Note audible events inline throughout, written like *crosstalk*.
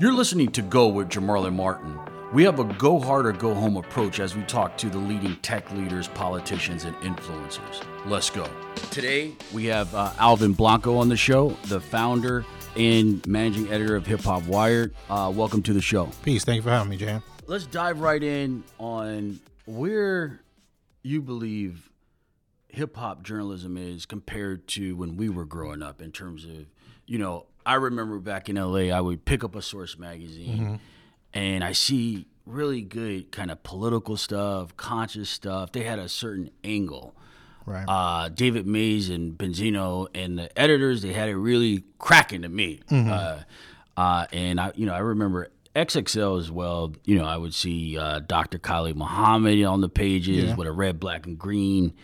You're listening to Go with Jamarlin Martin. We have a go hard or go home approach as we talk to the leading tech leaders, politicians, and influencers. Let's go. Today, we have uh, Alvin Blanco on the show, the founder and managing editor of Hip Hop Wired. Uh, welcome to the show. Peace. Thank you for having me, Jam. Let's dive right in on where you believe hip hop journalism is compared to when we were growing up in terms of, you know, I remember back in LA, I would pick up a Source magazine Mm-hmm. and I see really good kind of political stuff, conscious stuff. They had a certain angle. Right. Uh, David Mays and Benzino and the editors, they had it really cracking to me. Mm-hmm. Uh, uh, and I, you know, I remember XXL as well. You know, I would see uh, Dr. Khalid Muhammad on the pages Yeah. with a red, black, and green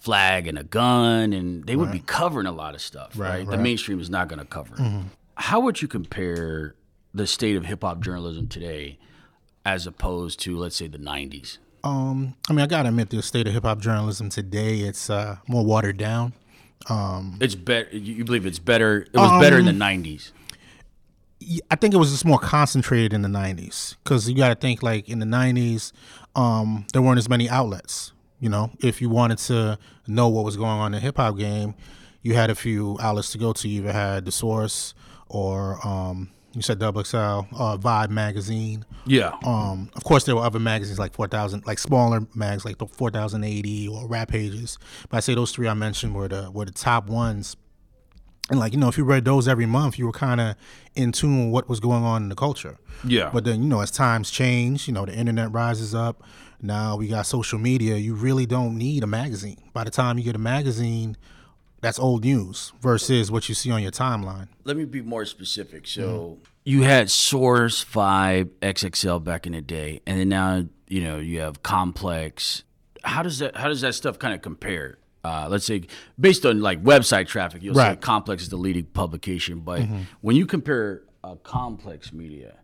flag and a gun, and they would be covering a lot of stuff. Right. Right, The. Mm-hmm. mainstream is not going to cover. it. How would you compare the state of hip hop journalism today as opposed to, let's say, the '90s? um, I mean, I gotta admit, the state of hip hop journalism today, it's uh, more watered down. It's better. You believe it's better? It was better in Um, the '90s. I think it was just more concentrated in the '90s because you got to think like in the '90s, um, there weren't as many outlets. You know, if you wanted to know what was going on in the hip hop game, you had a few outlets to go to. You either had the Source or um, you said Double XL, uh, Vibe magazine. Yeah. Um, of course, there were other magazines like 4,000, like smaller mags like the 4,080 or Rap Pages. But I say those three I mentioned were the were the top ones. And like you know, if you read those every month, you were kind of in tune with what was going on in the culture. Yeah. But then you know, as times change, you know, the internet rises up. Now we got social media. You really don't need a magazine. By the time you get a magazine, that's old news versus what you see on your timeline. let me be more specific. So Mm-hmm. you had Source Vibe XXL back in the day, and then now you know you have Complex. How does that How does that stuff kind of compare? Uh, let's say based on like website traffic, you'll say Right. Mm-hmm. Complex is the leading publication, but when you compare uh, Complex Media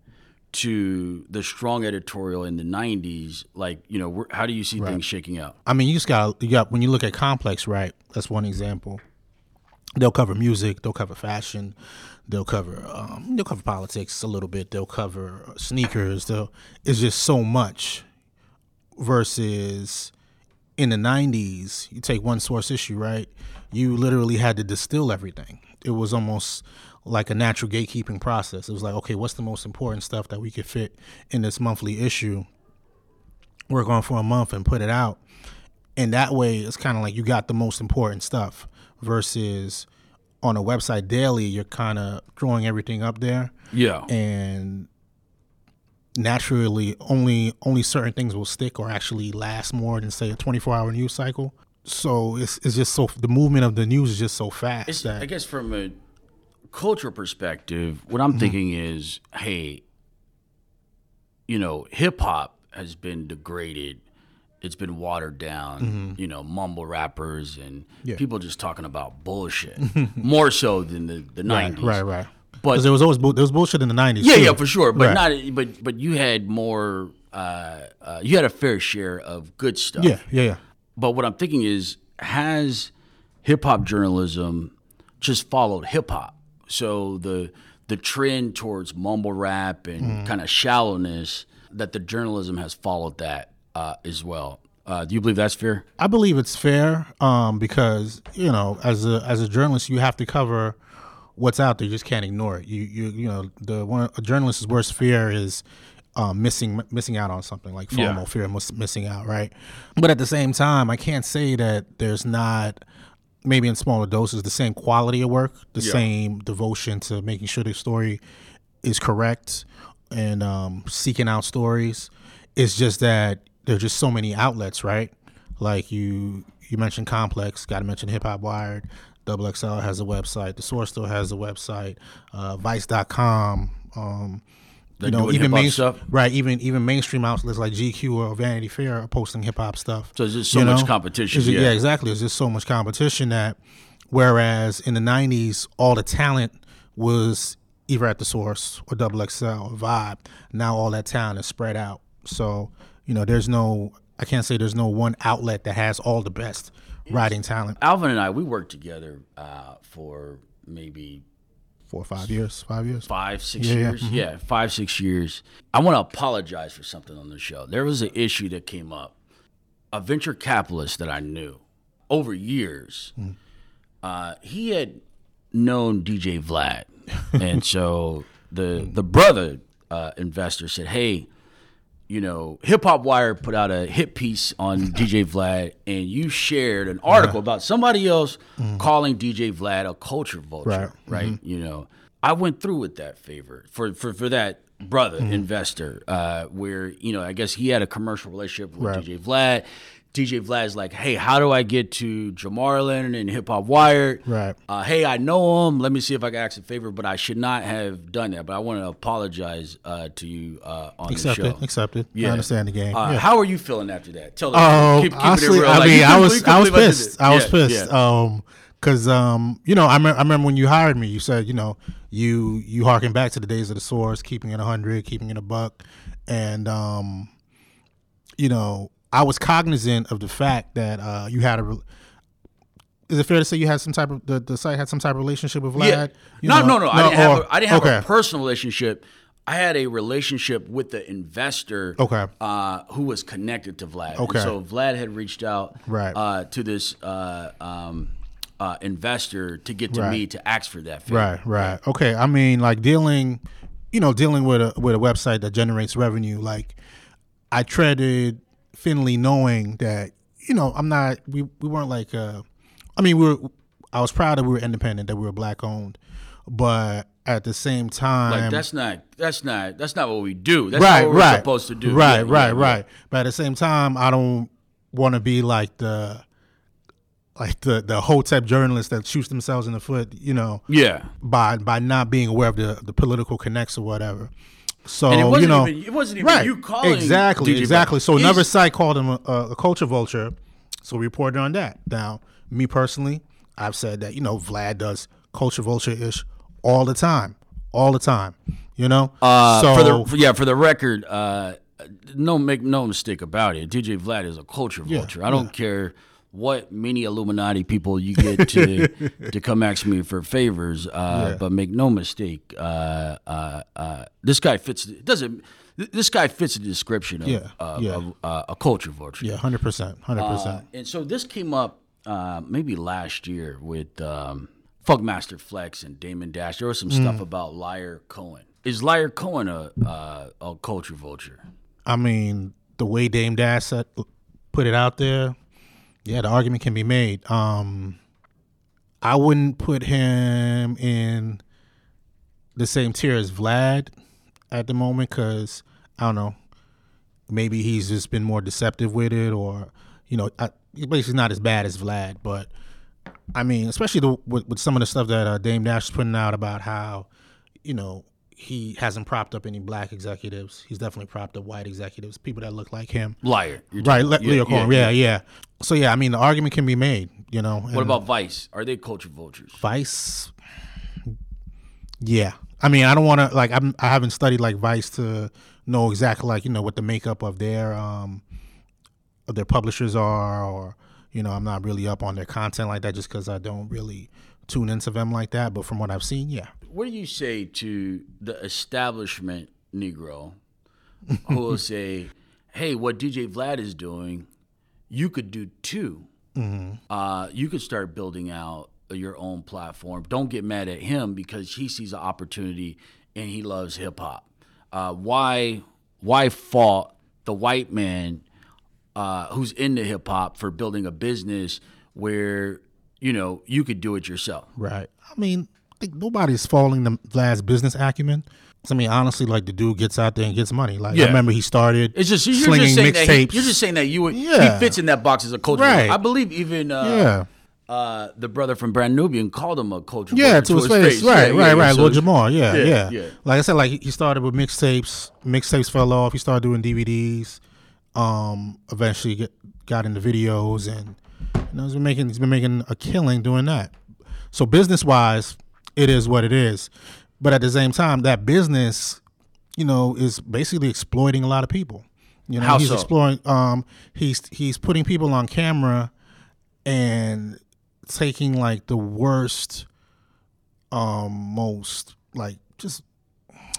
to the strong editorial in the '90s, like you know, how do you see things shaking out? I mean, you just got you got when you look at Complex, right? That's one example. They'll cover music, they'll cover fashion, they'll cover um, they'll cover politics a little bit, they'll cover sneakers. They'll it's just so much. Versus in the '90s, you take one source issue, right? You literally had to distill everything. It was almost like a natural gatekeeping process. It was like, okay, what's the most important stuff that we could fit in this monthly issue? Work on for a month and put it out and that way it's kind of like you got the most important stuff versus on a website daily you're kind of throwing everything up there Yeah, and naturally only only certain things will stick or actually last more than say a 24 hour news cycle so it's, it's just so the movement of the news is just so fast It's, that I guess from a cultural perspective, what Mm-hmm. I'm thinking is, hey, you know, hip hop has been degraded. It's been watered down. You know, mumble rappers and Mm-hmm. Yeah. people just talking about bullshit *laughs* more so than the the 90s right '90s. right right But- because there was always bull- there was bullshit in the 90s Yeah, too. yeah, for sure. But Right. not. But but you had more. Uh, uh, you had a fair share of good stuff. yeah yeah yeah But what I'm thinking is, has hip hop journalism just followed hip hop? So the the trend towards mumble rap and Mm-hmm. kind of shallowness that the journalism has followed that uh, as well. Uh, do you believe that's fair? I believe it's fair um, because you know, as a as a journalist, you have to cover what's out there. You just can't ignore it. You you you know, the one a journalist's worst fear is um, missing missing out on something like FOMO, Yeah. fear of miss- missing out, right? But at the same time, I can't say that there's not maybe in smaller doses the same quality of work, the Yeah. same devotion to making sure the story is correct and um, seeking out stories. It's just that there's just so many outlets, right? Like you you mentioned Complex, got to mention Hip Hop Wired. Double XL has a website. The Source still has a website. Uh, Vice.com. Um, you know, even main, stuff? right? Even even mainstream outlets like GQ or Vanity Fair are posting hip hop stuff. So there's just so You much know? competition. Yeah. yeah, exactly. There's just so much competition that, whereas in the '90s, all the talent was either at the source or Double XL or Vibe. Now all that talent is spread out. So you know, there's no. I can't say there's no one outlet that has all the best writing talent. Alvin and I, we worked together uh, for maybe four or five years, five years. five, six Yeah, yeah, years. Yeah, five, six years. I want to apologize for something on the show. There was an issue that came up. A venture capitalist that I knew over years, uh, he had known DJ Vlad, *laughs* and so the the brother uh, investor said, "Hey." You know, Hip Hop Wire put out a hit piece on DJ Vlad, and you shared an article about somebody else calling DJ Vlad a culture vulture, Right. right? You know, I went through with that favor for for, for that brother investor, uh, where you know I guess he had a commercial relationship with Right. DJ Vlad. DJ Vlad's like, hey, how do I get to Jamarlin and Hip Hop Wired? Right. Uh, hey, I know him. Let me see if I can ask a favor, but I should not have done that. But I want to apologize uh, to you uh, on Accepted, the show. accepted. Yeah. I understand the game. Uh, yeah. How are you feeling after that? Tell us. Oh, keep, keep honestly. I Like, mean, I was, I was pissed. it. I was Yeah, pissed. yeah. Um, cause um, you know, I, me- I remember when you hired me, you said, you know, you you harken back to the days of the source, keeping it a hundred, keeping it a buck, and um, you know, I was cognizant of the fact that uh, you had a. re- Is it fair to say you had some type of the, the site had some type of relationship with Vlad? Yeah. You No, know? no, no, I didn't have. A, I didn't have okay. a personal relationship. I had a relationship with the investor. Okay. Uh, who was connected to Vlad. Okay. And so Vlad had reached out. Right. Uh, to this uh, um, uh, investor to get to Right. me to ask for that. Favor. Right, right. Okay. I mean, like dealing, you know, dealing with a with a website that generates revenue. Like, I treaded Finley knowing that you know I'm not. We we weren't like. Uh, I mean, we were. I was proud that we were independent, that we were black owned, but at the same time, Like that's not. That's not. That's not what we do. That's right, not what we're right, supposed to do. Right, Yeah, right, yeah, right. But at the same time, I don't want to be like the like the the whole type journalist that shoots themselves in the foot. You know Yeah. by by not being aware of the the political connects or whatever. So And it wasn't you know, even- it wasn't even right, you calling exactly, DJ exactly. Vlad. So another He's- site called him a, a culture vulture. So we reported on that. Now, me personally, I've said that you know Vlad does culture vulture ish all the time, all the time. You know, Uh, so for the for- yeah, for the record, uh, no make no mistake about it. DJ Vlad is a culture vulture. I don't care what many Illuminati people you get to *laughs* to come ask me for favors, uh, but make no mistake, uh, uh, uh, this guy fits. Doesn't. This guy fits the description of, Yeah, of, yeah. of uh, a culture vulture. yeah, hundred percent, hundred Uh, percent. and so this came up uh, maybe last year with um, Funkmaster Flex and Damon Dash. There was some Mm. stuff about Lyor Cohen. Is Lyor Cohen a uh, a culture vulture? I mean, the way Dame Dash put it out there, yeah, the argument can be made. Um, I wouldn't put him in the same tier as Vlad at the moment because I don't know. Maybe he's just been more deceptive with it, or you know, I, basically not as bad as Vlad. But I mean, especially the, with, with some of the stuff that uh, Dame Dash is putting out about how, you know, he hasn't propped up any black executives. He's definitely propped up white executives, people that look like him. Lyor. You're Right, Le- Leo Cohen. Yeah, yeah, So yeah, I mean, the argument can be made. You know. What about Vice? Are they culture vultures? Vice? Yeah, I mean, I don't want to like. I'm, I haven't studied like Vice to know exactly like you know what the makeup of their um of their publishers are, or you know, I'm not really up on their content like that just because I don't really tune into them like that. But from what I've seen, yeah, What do you say to the establishment Negro *laughs* who will say, "Hey, what DJ Vlad is doing, you could do too. Uh, you could start building out your own platform. Don't get mad at him because he sees an opportunity and he loves hip hop. Uh, why why fault the white man uh, who's into hip hop for building a business where you know you could do it yourself? right. I mean, I think nobody's falling the Vlad's business acumen. I mean, honestly, like the dude gets out there and gets money. Like Yeah. I remember he started It's just you're slinging just saying that he, mixtapes. you're just saying that you would, Yeah. he fits in that box as a culture. Right. I believe even uh, yeah. uh, the brother from Brand Nubian called him a culture. Yeah, vulture to his face. Right, Yeah, right, right. so Lord Jamar. Yeah, yeah, yeah, yeah. Like I said, like he started with mixtapes. Mixtapes fell off. He started doing DVDs. Um, eventually get, got into videos, and you know, he's been making he's been making a killing doing that. So business wise, it is what it is. But at the same time, that business, you know, is basically exploiting a lot of people. You know, How he's so? exploring. Um, he's he's putting people on camera and taking like the worst um most like just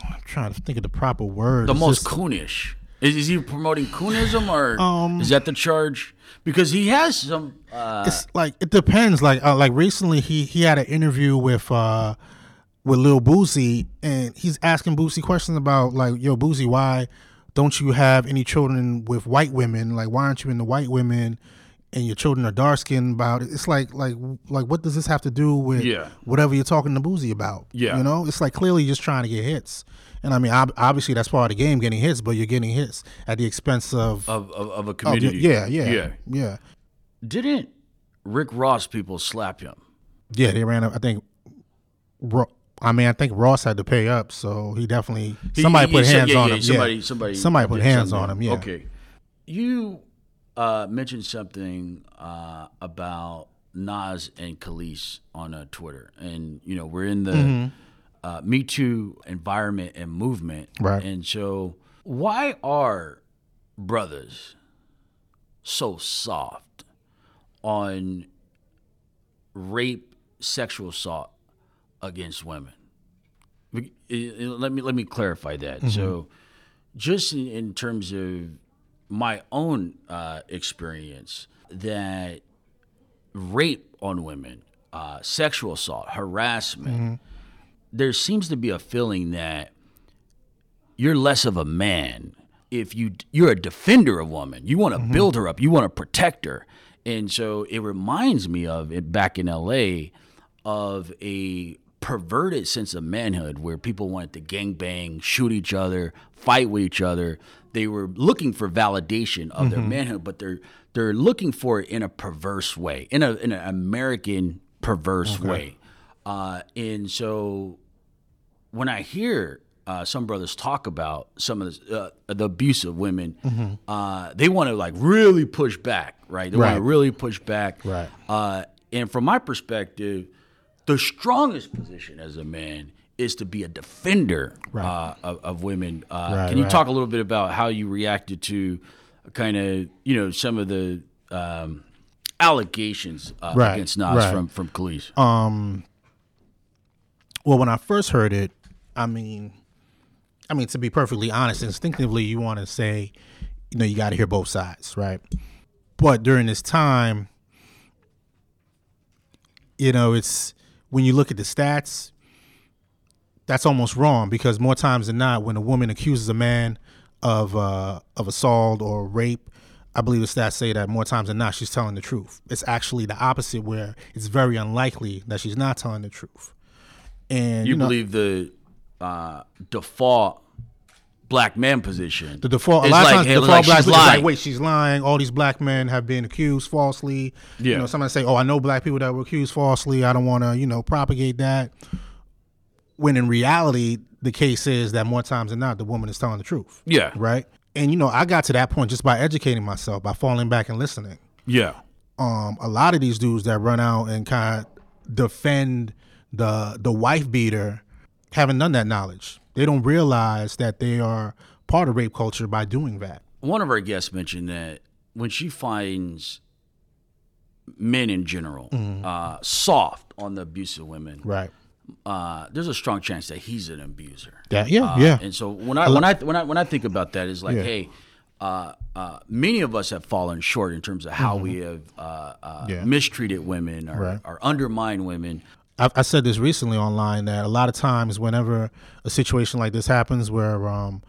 I'm trying to think of the proper word. The It's most just- coonish. Is, is he promoting coonism or Um, is that the charge? Because he has some. Uh, it's like it depends. Like uh, like recently, he he had an interview with uh with Lil Boosie, and he's asking Boosie questions about like, yo, Boosie, why don't you have any children with white women? Like, why aren't you into white women? And your children are dark skinned about it. It's like like like what does this have to do with Yeah. whatever you're talking to Boosie about? Yeah. you know, it's like clearly just trying to get hits. And I mean, ob- obviously that's part of the game, getting hits, but you're getting hits at the expense of, of, of, of a of community. yeah, yeah, yeah. yeah. Didn't Rick Ross people slap him? Yeah, they ran up. I think. Ro- I mean, I think Ross had to pay up, so he definitely He- somebody he put said- hands yeah, on yeah, him. Somebody, yeah. somebody, somebody put hands something. on him. Yeah. Okay. You uh, mentioned something uh, about Nas and Kelis on uh, Twitter, and you know we're in the Mm-hmm. Uh, Me Too environment and movement, Right. And so, why are brothers so soft on rape, sexual assault against women? Eh, eh, Let me let me clarify that. So, just in, in terms of my own uh, experience, that rape on women, uh, sexual assault, harassment, there seems to be a feeling that you're less of a man if you you're a defender of woman. You want to mm-hmm. build her up. You want to protect her. And so it reminds me of it back in L.A. of a perverted sense of manhood where people wanted to gangbang, shoot each other, fight with each other. They were looking for validation of their mm-hmm. manhood, but they're they're looking for it in a perverse way, in a in an American perverse way. Uh, and so when I hear uh, some brothers talk about some of the, uh, the abuse of women, uh, they want to like really push back, right? They want to really push back, Right. Uh, and from my perspective, the strongest position as a man is to be a defender uh, of, of women. Uh, Right, can you right. talk a little bit about how you reacted to kind of you know some of the um, allegations uh, Right, against Nas right. from from Kelis? Well, when I first heard it, I mean, I mean to be perfectly honest, instinctively you want to say, you know, you got to hear both sides, right? But during this time, you know, it's when you look at the stats, that's almost wrong because more times than not, when a woman accuses a man of uh, of assault or rape, I believe the stats say that more times than not she's telling the truth. It's actually the opposite, where it's very unlikely that she's not telling the truth. And you, you, know, believe the uh, default black man position. the default a lot like, of times hey, the like, default black she's lying. like wait she's lying. All these black men have been accused falsely. Yeah. you know somebody say oh I know black people that were accused falsely. I don't want to you know propagate that. When in reality the case is that more times than not the woman is telling the truth. Yeah, right? And you know I got to that point just by educating myself by falling back and listening. Yeah, um, a lot of these dudes that run out and kind of defend the the wife beater haven't done that knowledge. They don't realize that they are part of rape culture by doing that. One of our guests mentioned that when she finds men in general uh, soft on the abuse of women, Right. uh, there's a strong chance that he's an abuser. Yeah. Yeah. Uh, yeah. And so when I when I when I when I think about that, is like, Yeah. hey, uh, uh, many of us have fallen short in terms of how we have uh, uh, Mm-hmm. Yeah. mistreated women or, Right. or undermined women. I, I said this recently online that a lot of times, whenever a situation like this happens, where um,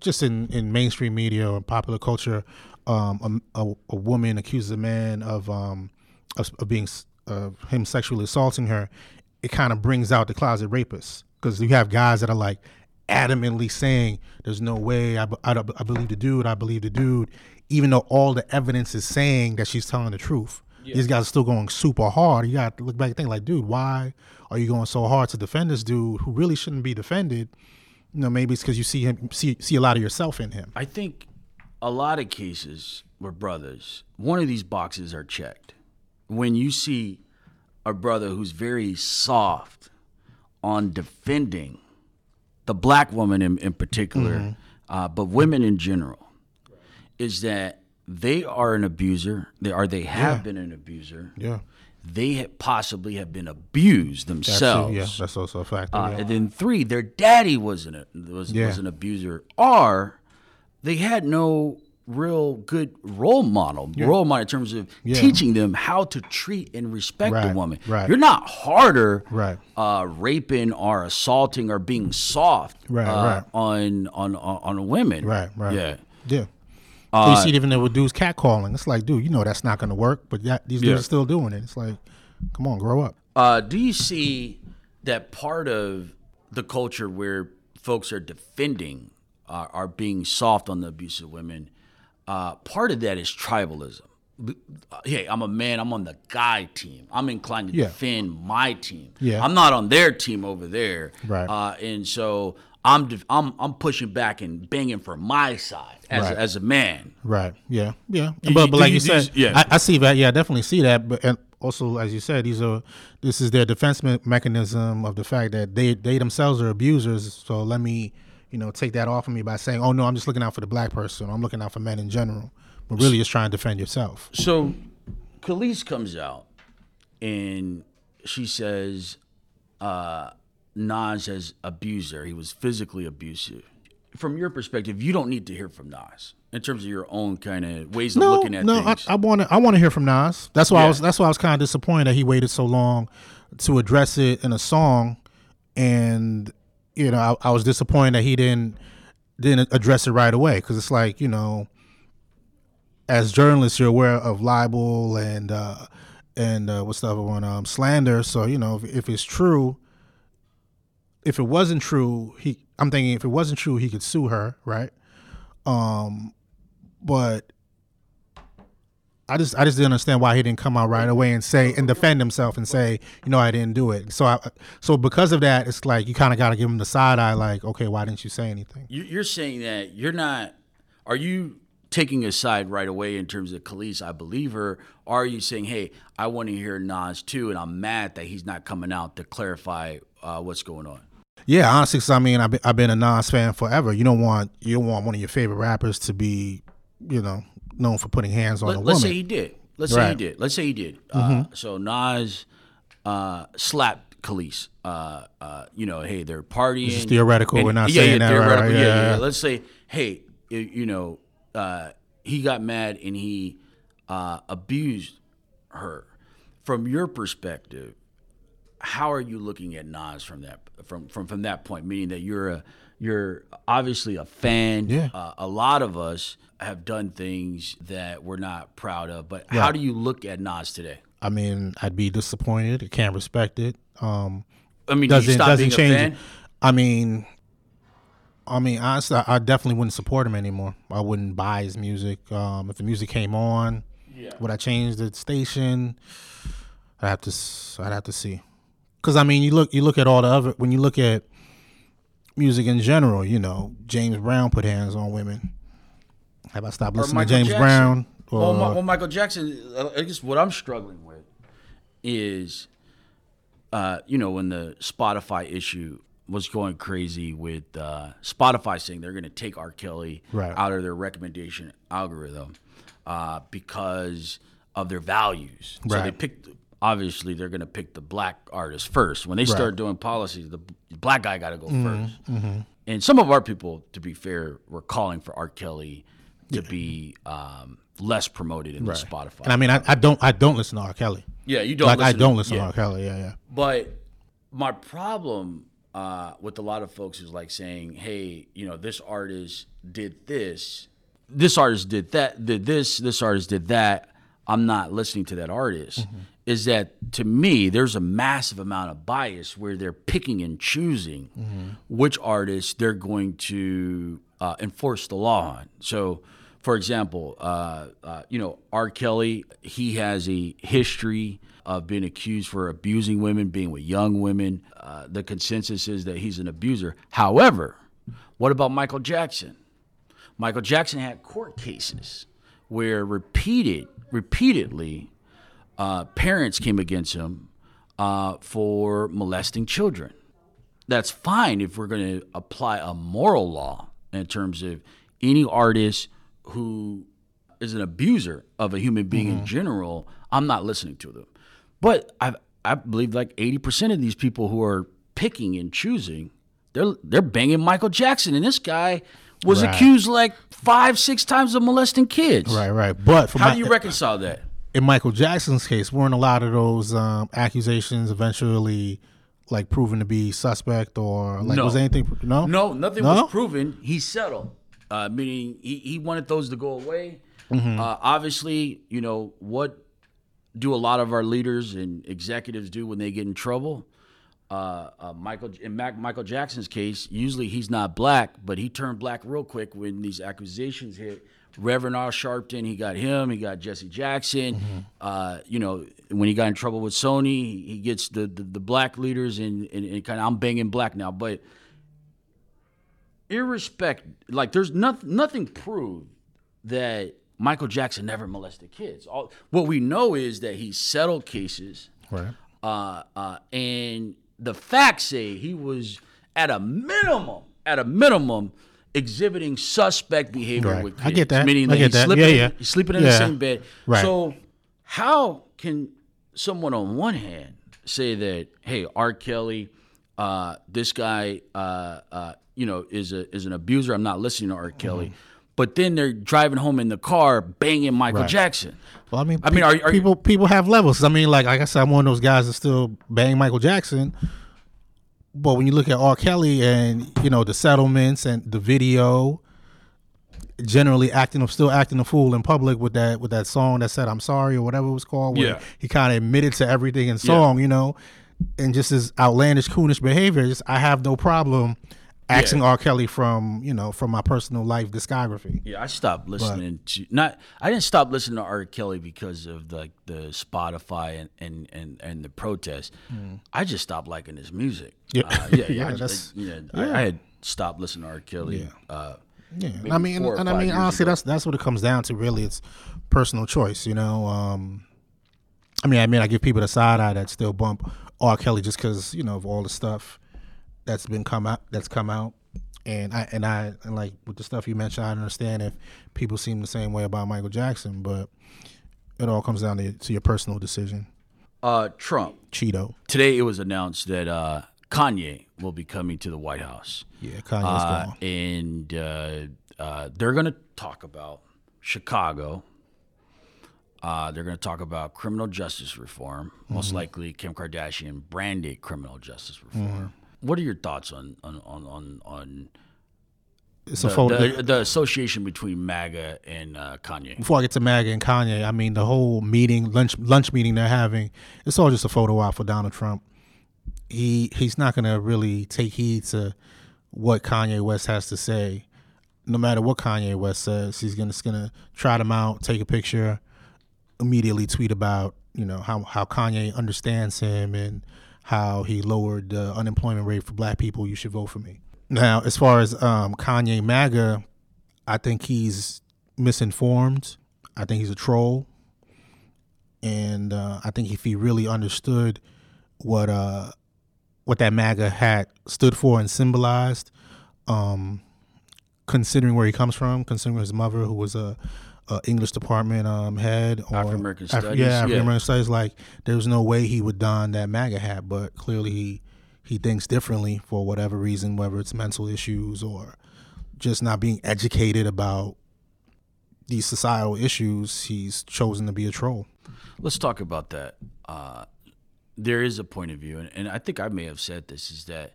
just in, in mainstream media or popular culture, um, a, a, a woman accuses a man of um, of, of being him sexually assaulting her, it kind of brings out the closet rapist because you have guys that are like adamantly saying, "There's no way I, I, I believe the dude, I believe the dude," even though all the evidence is saying that she's telling the truth. These guys are still going super hard. You got to look back and think like, dude, why are you going so hard to defend this dude who really shouldn't be defended? You know, maybe it's because you see him see see a lot of yourself in him. I think a lot of cases where brothers, one of these boxes are checked. When you see a brother who's very soft on defending the black woman in, in particular, uh, but women in general, is that they are an abuser. They are they have been an abuser. Yeah. they possibly have been abused That's- themselves. yeah, that's also a factor. Uh, yeah. And then three, their daddy wasn't a, was Yeah. was an abuser, or they had no real good role model, role model in terms of Yeah. teaching them how to treat and respect a woman. right. You're not harder, Right. uh, raping or assaulting or being soft, Right, uh, right. on on on on women, Right, right. Yeah. Yeah. Uh, you see it even there with dudes catcalling. It's like, dude, you know that's not going to work, but yeah, these dudes Yeah. are still doing it. It's like, come on, grow up. Uh, do you see that part of the culture where folks are defending, uh, are being soft on the abuse of women? Uh, part of that is tribalism. Uh, Hey, I'm a man. I'm on the guy team. I'm inclined to Yeah. defend my team. Yeah. I'm not on their team over there. Right. Uh, and so I'm I'm I'm pushing back and banging for my side as Right. as a man. Right. Yeah. Yeah. You- but, but like you- you do you- said, yeah. I, I see that. Yeah, I definitely see that. But and also, as you said, these are this is their defense me- mechanism of the fact that they they themselves are abusers. So let me, you know, take that off of me by saying, oh no, I'm just looking out for the black person. I'm looking out for men in general. But really, just trying to defend yourself. So, Kelis comes out and she says uh, Nas has abused her. He was physically abusive. From your perspective, you don't need to hear from Nas in terms of your own kind of ways of No, looking at no, I, things. I want to. I want to hear from Nas. That's why I was. That's why I was kind of disappointed that he waited so long to address it in a song, and you know, I, I was disappointed that he didn't didn't address it right away because it's like you know, as journalists, you're aware of libel and uh, and uh, what's the other one, um, slander. So you know, if, if it's true, if it wasn't true, he. I'm thinking if it wasn't true, he could sue her, right? Um, but I just I just didn't understand why he didn't come out right away and say and defend himself and say, you know, I didn't do it. So I so because of that, it's like you kind of got to give him the side eye, like, okay, why didn't you say anything? You- You're saying that you're not. Are you taking a side right away in terms of Kelis? I believe her. Are you saying, hey, I want to hear Nas too, and I'm mad that he's not coming out to clarify uh, what's going on? Yeah, honestly, 'cause I mean, I've been, I've been a Nas fan forever. You don't want you don't want one of your favorite rappers to be, you know, known for putting hands on Let, a let's woman. say he did. Let's say he did. Let's say he did. Uh, so Nas uh, slapped Kelis. Uh, uh, you know, hey, they're partying. is theoretical. We're not yeah, saying yeah, that, right? Yeah, yeah, Yeah. yeah. Let's say, hey, you, know, uh, he got mad and he uh, abused her. From your perspective, how are you looking at Nas from that from from from that point? Meaning that you're a you're obviously a fan. Yeah. Uh, a lot of us have done things that we're not proud of. But how do you look at Nas today? I mean, I'd be disappointed. I can't respect it. Um, I mean, do you doesn't stop doesn't being change a fan? it. I mean, I mean, honestly, I definitely wouldn't support him anymore. I wouldn't buy his music. Um, if the music came on, yeah. would I change the station? I have to. s- I'd have to see. Because I mean, you look, you look at all the other. When you look at music in general, you know, James Brown put hands on women. Have I stopped listening to James Jackson. Brown? Or, Well, Ma- well, Michael Jackson. uh, I guess what I'm struggling with is, uh, you know, when the Spotify issue was going crazy with uh, Spotify saying they're going to take R. Kelly Right. out of their recommendation algorithm uh, because of their values. So they picked. Obviously, they're going to pick the black artist first. When they start doing policies, the black guy got to go Mm-hmm, 1st And some of our people, to be fair, were calling for R. Kelly to be um, less promoted in the Spotify. and I mean, I, I don't, I don't listen to R. Kelly. yeah, you don't. Like I don't to, listen yeah. to R. Kelly. Yeah, yeah. But my problem uh, with a lot of folks is like saying, "Hey, you know, this artist did this, this artist did that, did this, this artist did that." I'm not listening to that artist. Mm-hmm. Is that to me? There's a massive amount of bias where they're picking and choosing Mm-hmm. which artists they're going to uh, enforce the law on. So, for example, uh, uh, you know, R. Kelly, he has a history of being accused for abusing women, being with young women. Uh, the consensus is that he's an abuser. However, what about Michael Jackson? Michael Jackson had court cases where repeated, repeatedly, uh, parents came against him uh, for molesting children. That's fine if we're going to apply a moral law in terms of any artist who is an abuser of a human being in general. I'm not listening to them. But I I believe like eighty percent of these people who are picking and choosing, they're they're banging Michael Jackson, and this guy was Right. accused like five six times of molesting kids. Right, right. But for How my, do you reconcile that? In Michael Jackson's case, weren't a lot of those um, accusations eventually like proven to be suspect or like No. was anything? No, No, nothing No? was proven. He settled, uh, meaning he, he wanted those to go away. Mm-hmm. Uh, obviously, you know what do a lot of our leaders and executives do when they get in trouble? Uh, uh, Michael in Mac, Michael Jackson's case, usually he's not black, but he turned black real quick when these accusations hit. Reverend Al Sharpton, he got him. He got Jesse Jackson. Mm-hmm. Uh, you know, when he got in trouble with Sony, he gets the the, the black leaders and, and, and kind of I'm banging black now, but irrespective, like there's nothing nothing proved that Michael Jackson never molested kids. All, what we know is that he settled cases, right. uh, uh, and the facts say he was at a minimum, at a minimum, exhibiting suspect behavior Right. with kids. I get that. Meaning I that get he's that. sleeping, Yeah, in- yeah. he's sleeping in the same bed. Right. So how can someone on one hand say that, hey, R. Kelly, uh, this guy, uh, uh, you know, is a is an abuser. I'm not listening to R. Kelly. But then they're driving home in the car banging Michael Right. Jackson. Well, I mean, I mean, pe- are- are people people have levels. I mean, like like I said, I'm one of those guys that still bang Michael Jackson. But when you look at R. Kelly and you know the settlements and the video, generally acting of still acting a fool in public with that with that song that said "I'm sorry" or whatever it was called. Where Yeah. he kind of admitted to everything in song, you know, and just his outlandish, coonish behavior. Just I have no problem axing R. Kelly from you know from my personal life discography. Yeah, I stopped listening to not. I didn't stop listening to R. Kelly because of like the Spotify and and and, and the protest. I just stopped liking his music. Yeah. uh, yeah, yeah. *laughs* Yeah, I, that's- just, yeah, I, I had stopped listening to R. Kelly. Uh, Yeah, I mean, or and I mean, honestly, ago. that's that's what it comes down to. Really, it's personal choice. You know, um, I mean, I mean, I give people the side eye that still bump R. Kelly just because you know of all the stuff that's been come out that's come out, and I and I and like with the stuff you mentioned, I understand if people seem the same way about Michael Jackson, but it all comes down to, to your personal decision. uh, Trump. Cheeto, Today it was announced that uh, Kanye will be coming to the White House. yeah, Kanye's Uh, gone. and uh, uh, they're going to talk about Chicago. Uh, they're going to talk about criminal justice reform. Most Mm-hmm. likely, Kim Kardashian branded criminal justice reform. What are your thoughts on on on on, on It's a the, the, the association between MAGA and uh, Kanye? before I get to MAGA and Kanye, I mean the whole meeting, lunch lunch meeting they're having, it's all just a photo op for Donald Trump. He he's not gonna really take heed to what Kanye West has to say. No matter what Kanye West says, he's gonna gonna trot him out, take a picture, immediately tweet about you know how how Kanye understands him and how he lowered the unemployment rate for black people. You should vote for me. Now, as far as um, Kanye MAGA, I think he's misinformed. I think he's a troll, and uh, I think if he really understood what uh, what that MAGA hat stood for and symbolized, um, considering where he comes from, considering his mother, who was a, a English department um, head, or African-American Af- studies, yeah, yeah. African American studies. Like, there's no way he would don that MAGA hat, but clearly he he thinks differently for whatever reason, whether it's mental issues or just not being educated about these societal issues. He's chosen to be a troll. Let's talk about that. Uh, there is a point of view, and, and I think I may have said this: is that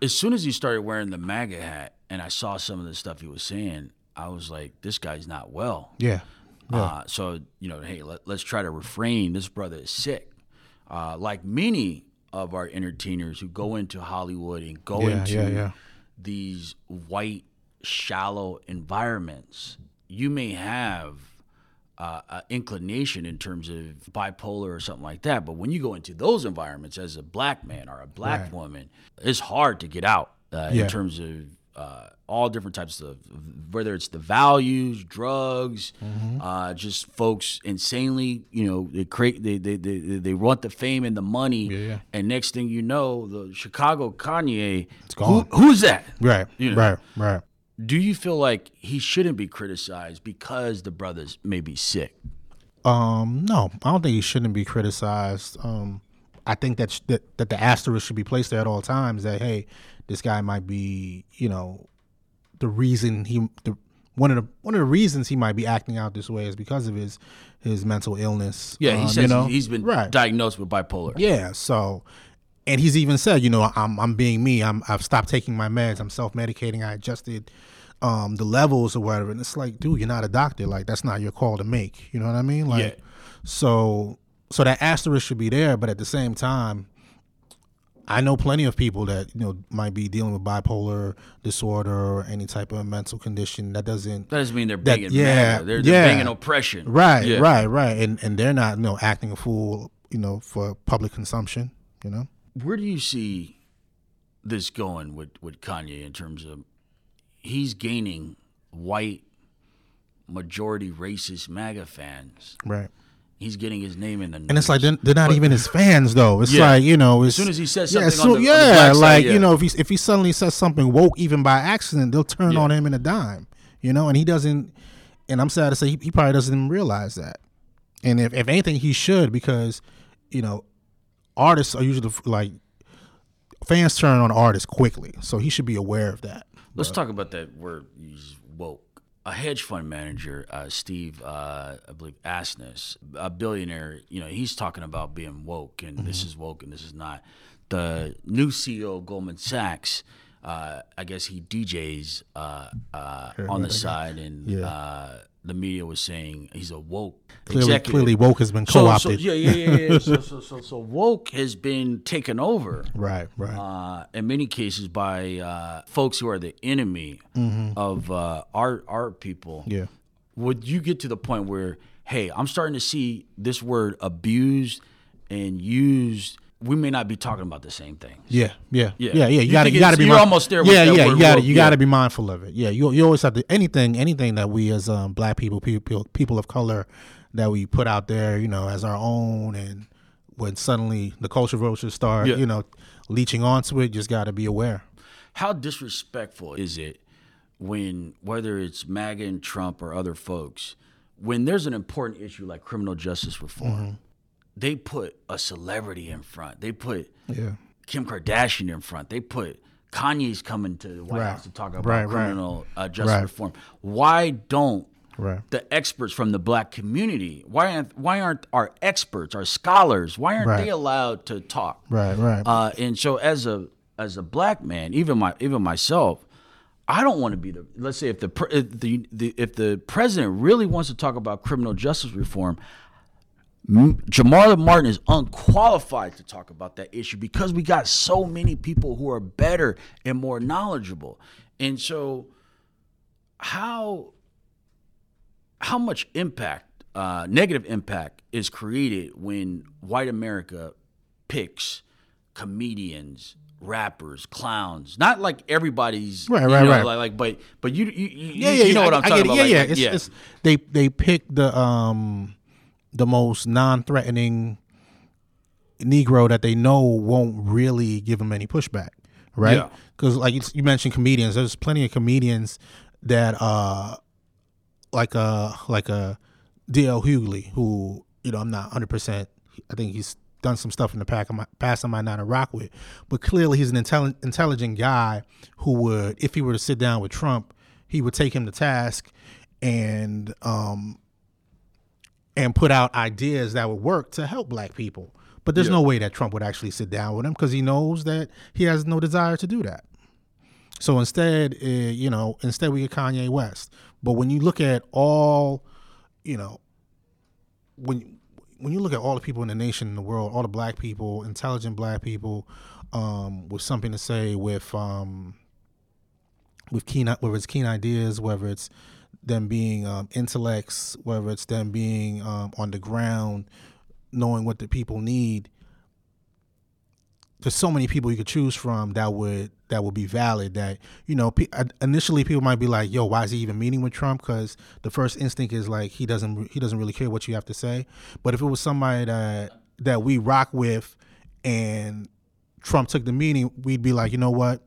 as soon as he started wearing the MAGA hat, and I saw some of the stuff he was saying, I was like, "This guy's not well." Yeah, Uh, so you know, hey, let, let's try to refrain. This brother is sick. Uh, like many of our entertainers who go into Hollywood and go Yeah, into yeah, yeah. these white, shallow environments, you may have uh, an inclination in terms of bipolar or something like that. But when you go into those environments as a black man or a black Right. woman, it's hard to get out uh, Yeah. in terms of uh, all different types of whether it's the values, drugs, Mm-hmm. uh, just folks insanely, you know, they create they they, they they want the fame and the money, Yeah, yeah. and next thing you know, the Chicago Kanye, it's gone. Who, who's that? right, You know. right, right. Do you feel like he shouldn't be criticized because the brothers may be sick? Um, no, I don't think he shouldn't be criticized. Um, I think that, sh- that that the asterisk should be placed there at all times. That hey, this guy might be, you know, the reason he the one of the one of the reasons he might be acting out this way is because of his his mental illness. Yeah, he um, says you know? he's been right. diagnosed with bipolar. Yeah, so and he's even said, you know, I'm I'm being me. I'm I've stopped taking my meds. I'm self medicating. I adjusted um, the levels or whatever. And it's like, dude, you're not a doctor. Like that's not your call to make. You know what I mean? Like, Yeah. so so that asterisk should be there, but at the same time. I know plenty of people that you know might be dealing with bipolar disorder or any type of mental condition that doesn't That doesn't mean they're That- banging yeah, MAGA. They're, they're yeah. banging oppression. Right, Yeah. right, right, and and they're not you know acting a fool you know for public consumption. You know, Where do you see this going with, with Kanye in terms of he's gaining white majority racist MAGA fans? right? He's getting his name in the news. And it's like they're, they're not even his fans though. It's Yeah. like you know, as soon as he says yeah, something so, on the- yeah, black side, like yeah. you know, if he if he suddenly says something woke even by accident, they'll turn Yeah. on him in a dime. You know, and he doesn't. And I'm sad to say he, he probably doesn't even realize that. And if if anything, he should because you know, artists are usually like fans turn on artists quickly, so he should be aware of that. Let's talk about that word woke. A hedge fund manager, uh, Steve, uh, I believe Asness, a billionaire, you know, he's talking about being woke and this is woke and this is not. The new CEO of Goldman Sachs, uh, I guess he DJs uh, uh, on the side, and uh, the media was saying he's a woke Clearly, executive. clearly, woke has been co-opted. so yeah, yeah, yeah. yeah. so, *laughs* so, so, so woke has been taken over Right, right. uh, in many cases by uh, folks who are the enemy of uh, our our people. yeah. Would you get to the point where, hey, I'm starting to see this word abused and used? We may not be talking about the same thing. Yeah, yeah, Yeah. yeah, yeah. You, You gotta, you gotta be. you're mi- almost there Yeah, yeah. You gotta, you yeah. gotta be mindful of it. Yeah, you, you always have to anything, anything that we as um, black people, people, people of color, that we put out there, you know, as our own, and when suddenly the culture vultures start, Yeah. you know, leeching onto it, just gotta be aware. How disrespectful is it when, whether it's MAGA and Trump or other folks, when there's an important issue like criminal justice reform, Mm-hmm. They put a celebrity in front. They put Yeah, Kim Kardashian in front. They put Kanye's coming to the White Right. House to talk about Right, right. criminal uh, justice Right. reform. Why don't right. the experts from the black community? Why aren't why aren't our experts, our scholars? Why aren't Right. they allowed to talk? Right, right. Uh, and so as a as a black man, even my even myself, I don't want to be the. Let's say if the if the, the if the president really wants to talk about criminal justice reform, Jamarlin Martin is unqualified to talk about that issue because we got so many people who are better and more knowledgeable. And so, how how much impact, uh, negative impact, is created when white America picks comedians, rappers, clowns? Not like everybody's, Right, you right, know, right. Like, like, but but you you, you, yeah, yeah, you know yeah, what I- I'm I talking it. about? Yeah, like, yeah. It's, yeah. It's, they they pick the um the most non-threatening Negro that they know won't really give them any pushback, right? Yeah. Because like you, you mentioned comedians, there's plenty of comedians that uh like a like a D.L. Hughley, who you know I'm not 100. percent I think he's done some stuff in the pack, past I might not have rock with, but clearly he's an intelligent intelligent guy who would, if he were to sit down with Trump, he would take him to task and um and put out ideas that would work to help black people. But there's no way that Trump would actually sit down with him because he knows that he has no desire to do that. So instead, uh, you know, instead we get Kanye West. But when you look at all, you know, when when you look at all the people in the nation, in the world, all the black people, intelligent black people, um, with something to say, with um, with keen, whether it's keen ideas, whether it's them being um, intellects, whether it's them being um, on the ground, knowing what the people need. There's so many people you could choose from that would that would be valid. That you know, initially people might be like, "Yo, why is he even meeting with Trump?" Because the first instinct is like he doesn't he doesn't really care what you have to say. But if it was somebody that that we rock with, and Trump took the meeting, we'd be like, you know what?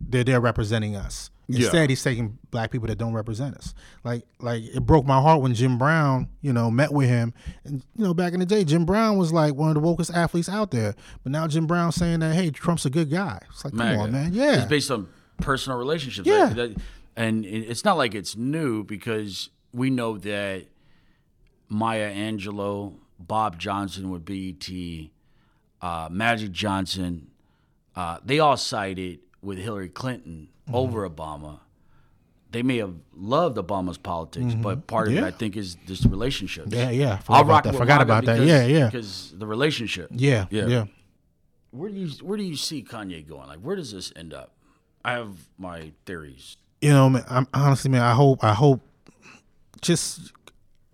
They're there representing us. Instead, yeah. he's taking black people that don't represent us. Like, like it broke my heart when Jim Brown, you know, met with him. And you know, back in the day, Jim Brown was like one of the wokest athletes out there. But now Jim Brown's saying that, hey, Trump's a good guy. It's like, come on, man, yeah. It's based on personal relationships. Yeah, that, that, and it's not like it's new because we know that Maya Angelou, Bob Johnson with BET, uh, Magic Johnson, uh, they all sided with Hillary Clinton mm-hmm. over Obama. They may have loved Obama's politics, mm-hmm. but part of yeah. it, I think, is just relationships. Yeah, yeah. Forgot I'll rock that. Forgot about because, that. Yeah, yeah. Because the relationship. Yeah, yeah, yeah. Where do you where do you see Kanye going? Like, where does this end up? I have my theories. You know, man, I'm honestly, man. I hope, I hope, just,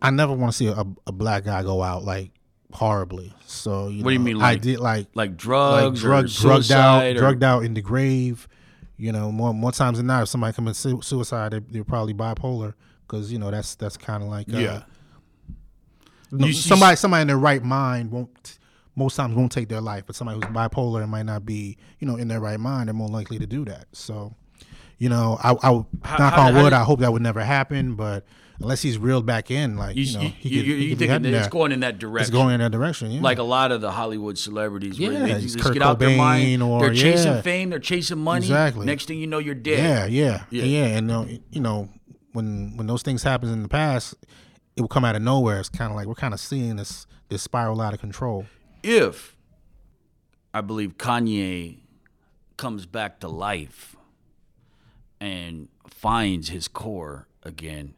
I never want to see a, a black guy go out like horribly. So you what know, do you mean? Like, I did like like drugs, like drug, drugged out, drugged out in the grave. You know, more more times than not, if somebody commits suicide, they, are probably bipolar because you know that's that's kind of like uh, yeah. No, you, somebody somebody in their right mind won't most times won't take their life, but somebody who's bipolar and might not be you know in their right mind, they're more likely to do that. So, you know, I, I knock how, on wood, I hope that would never happen, but unless he's reeled back in, like you, you know, he you, could, you, he think it's going in that direction? It's going in that direction. Yeah. Like a lot of the Hollywood celebrities, yeah, where they just Kurt get out their mind. Or, they're chasing yeah. fame, they're chasing money. Exactly. Next thing you know, you're dead. Yeah, yeah, yeah. yeah. And uh, you know, when when those things happen in the past, it will come out of nowhere. It's kind of like we're kind of seeing this this spiral out of control. If I believe Kanye comes back to life and finds his core again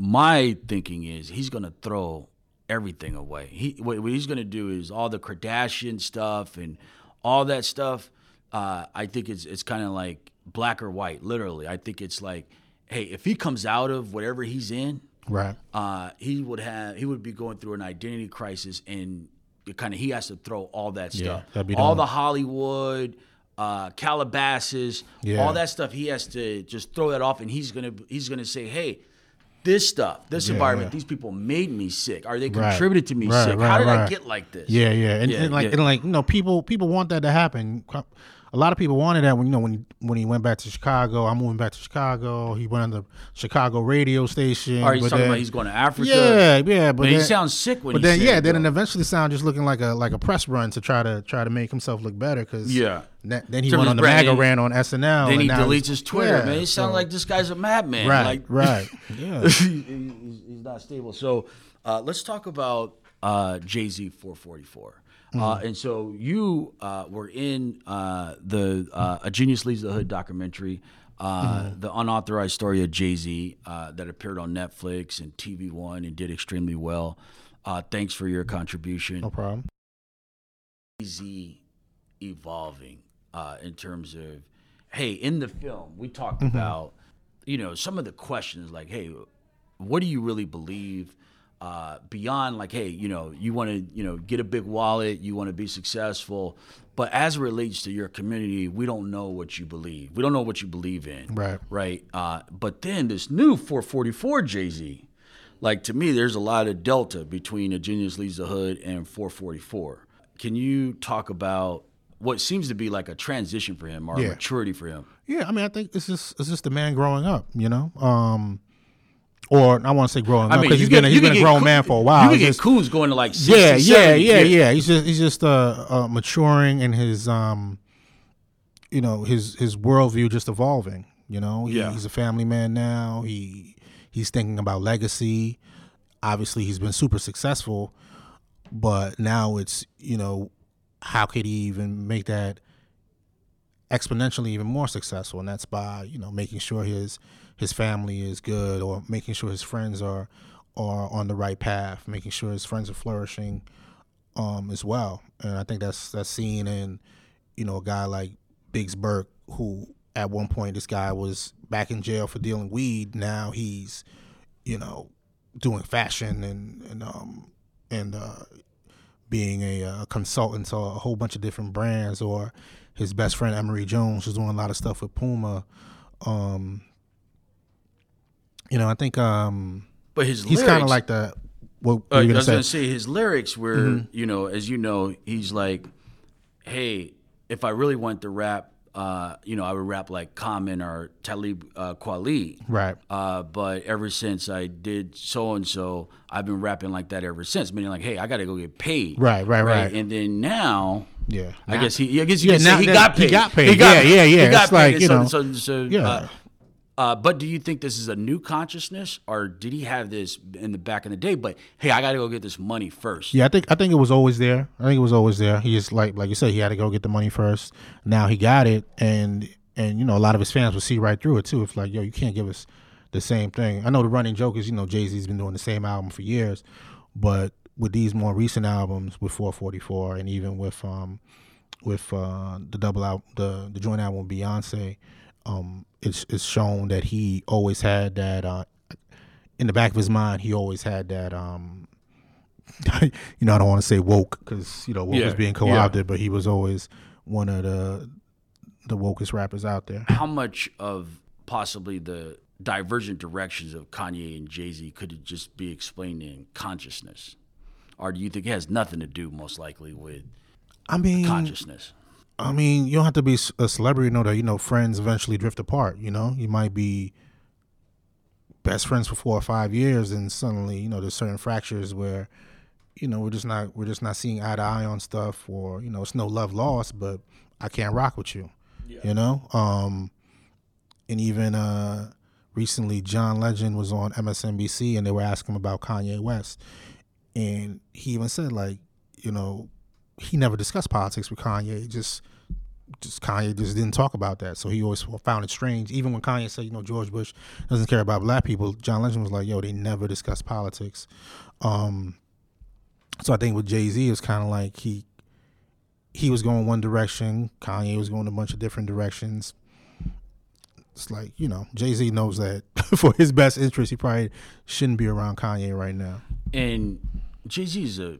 my thinking is he's going to throw everything away. He what, he's going to do is all the Kardashian stuff and all that stuff. Uh, I think it's it's kind of like black or white. Literally, I think it's like, hey, if he comes out of whatever he's in, right, uh, he would have he would be going through an identity crisis, and kind of he has to throw all that stuff, yeah, all the Hollywood. Uh, Calabasas, yeah. all that stuff. He has to just throw that off, and he's gonna he's gonna say, "Hey, this stuff, this yeah, environment, yeah. these people made me sick. Are they contributed right. to me right, sick? Right, How did I get like this? Yeah, yeah, and, and like and like you know, people people want that to happen a lot of people wanted that when you know when when he went back to Chicago. I'm moving back to Chicago. He went on the Chicago radio station. Are you talking then, about he's going to Africa? Yeah, yeah. But then, he sounds sick when. But then, yeah, then it eventually sound just looking like a like a press run to try to try to make himself look better. Because yeah, then he went on the MAGA ran on SNL. Then he deletes his Twitter. Yeah, man, he sounds so, like this guy's a madman. Right, like, right. *laughs* Yeah, he's, he's not stable. So uh, let's talk about uh, Jay Z 444. Mm-hmm. Uh, and so you uh, were in uh, the uh, A Genius Leaves the Hood documentary, uh, mm-hmm. the unauthorized story of Jay Z uh, that appeared on Netflix and TV One and did extremely well. thanks for your contribution. No problem. Jay Z evolving in terms of, hey, in the film, we talked mm-hmm. about, you know, some of the questions like, hey, what do you really believe? Uh, beyond like, hey, you know, you want to, you know, get a big wallet, you want to be successful, but as it relates to your community, we don't know what you believe. We don't know what you believe in. Right. Right. Uh, but then this new 444 Jay Z, like to me, there's a lot of delta between a genius leaves the hood and 444. Can you talk about what seems to be like a transition for him or yeah. maturity for him? Yeah, I mean, I think it's just it's just the man growing up, you know. Um, or I want to say growing up because he's been a, he's been a grown man for a while. You can get Coons going to like 60, yeah, yeah, 70, yeah, yeah. He's just he's just uh, uh, maturing in his um, you know, his his worldview just evolving. You know, he, yeah. he's a family man now. He he's thinking about legacy. Obviously, he's been super successful, but now it's you know, how could he even make that exponentially even more successful? And that's by you know making sure his his family is good or making sure his friends are are on the right path, making sure his friends are flourishing um, as well. And I think that's that's seen in you know a guy like Biggs Burke, who at one point this guy was back in jail for dealing weed. Now he's you know doing fashion and and um and uh, being a, a consultant to a whole bunch of different brands. Or his best friend Emory Jones was doing a lot of stuff with Puma. Um, you know, I think um but his he's kind of like the what uh, I was going to say his lyrics were, mm-hmm. you know, as you know, he's like, "Hey, if I really want to rap, uh, you know, I would rap like Common or Talib uh, Kweli. Right. Uh, but ever since I did so and so, I've been rapping like that ever since. Meaning like, hey, I got to go get paid. Right, right, right. And then now, Yeah. I guess he. I guess you Yeah, can say he got he paid. He got paid. Yeah, yeah, yeah. He got It's like, you so, know, so, so, yeah. uh, uh, but do you think this is a new consciousness, or did he have this in the back in the day? But hey, I got to go get this money first. Yeah, I think I think it was always there. I think it was always there. He just like like you said, he had to go get the money first. Now he got it, and and you know a lot of his fans will see right through it too. It's like yo, you can't give us the same thing. I know the running joke is you know Jay Z's been doing the same album for years, but with these more recent albums, with 444, and even with um with uh the double out the the joint album with Beyonce, um it's it's shown that he always had that uh in the back of his mind he always had that um *laughs* you know, I don't want to say woke because you know woke Yeah, is being co-opted, but he was always one of the the wokest rappers out there. How much of possibly the divergent directions of Kanye and Jay Z could it just be explained in consciousness, or do you think it has nothing to do, most likely, with I mean, consciousness? I mean, you don't have to be a celebrity to know that you know friends eventually drift apart. You know, you might be best friends for four or five years, and suddenly you know there's certain fractures where you know we're just not we're just not seeing eye to eye on stuff, or you know it's no love lost, but I can't rock with you. You know, um, and even uh, recently John Legend was on MSNBC and they were asking him about Kanye West, and he even said like, you know, he never discussed politics with Kanye. Just, just Kanye just didn't talk about that. So he always found it strange. Even when Kanye said, you know, George Bush doesn't care about black people, John Legend was like, yo, they never discuss politics. Um, so I think with Jay Z, it's kind of like he he was going one direction, Kanye was going a bunch of different directions. It's like you know, Jay Z knows that *laughs* for his best interest, he probably shouldn't be around Kanye right now. And Jay Z is a,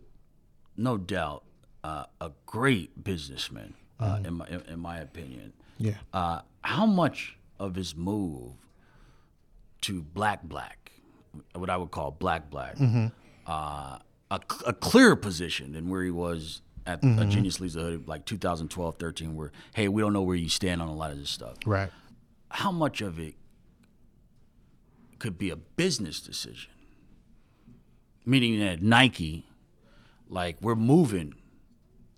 no doubt, uh, a great businessman, uh, in my in, in my opinion. Yeah, Uh, how much of his move to black black, what I would call black black, uh, a, a clearer position than where he was at a Genius Leaves the Hood, like 2012, 13, where hey, we don't know where you stand on a lot of this stuff. right. How much of it could be a business decision? Meaning that Nike, like we're moving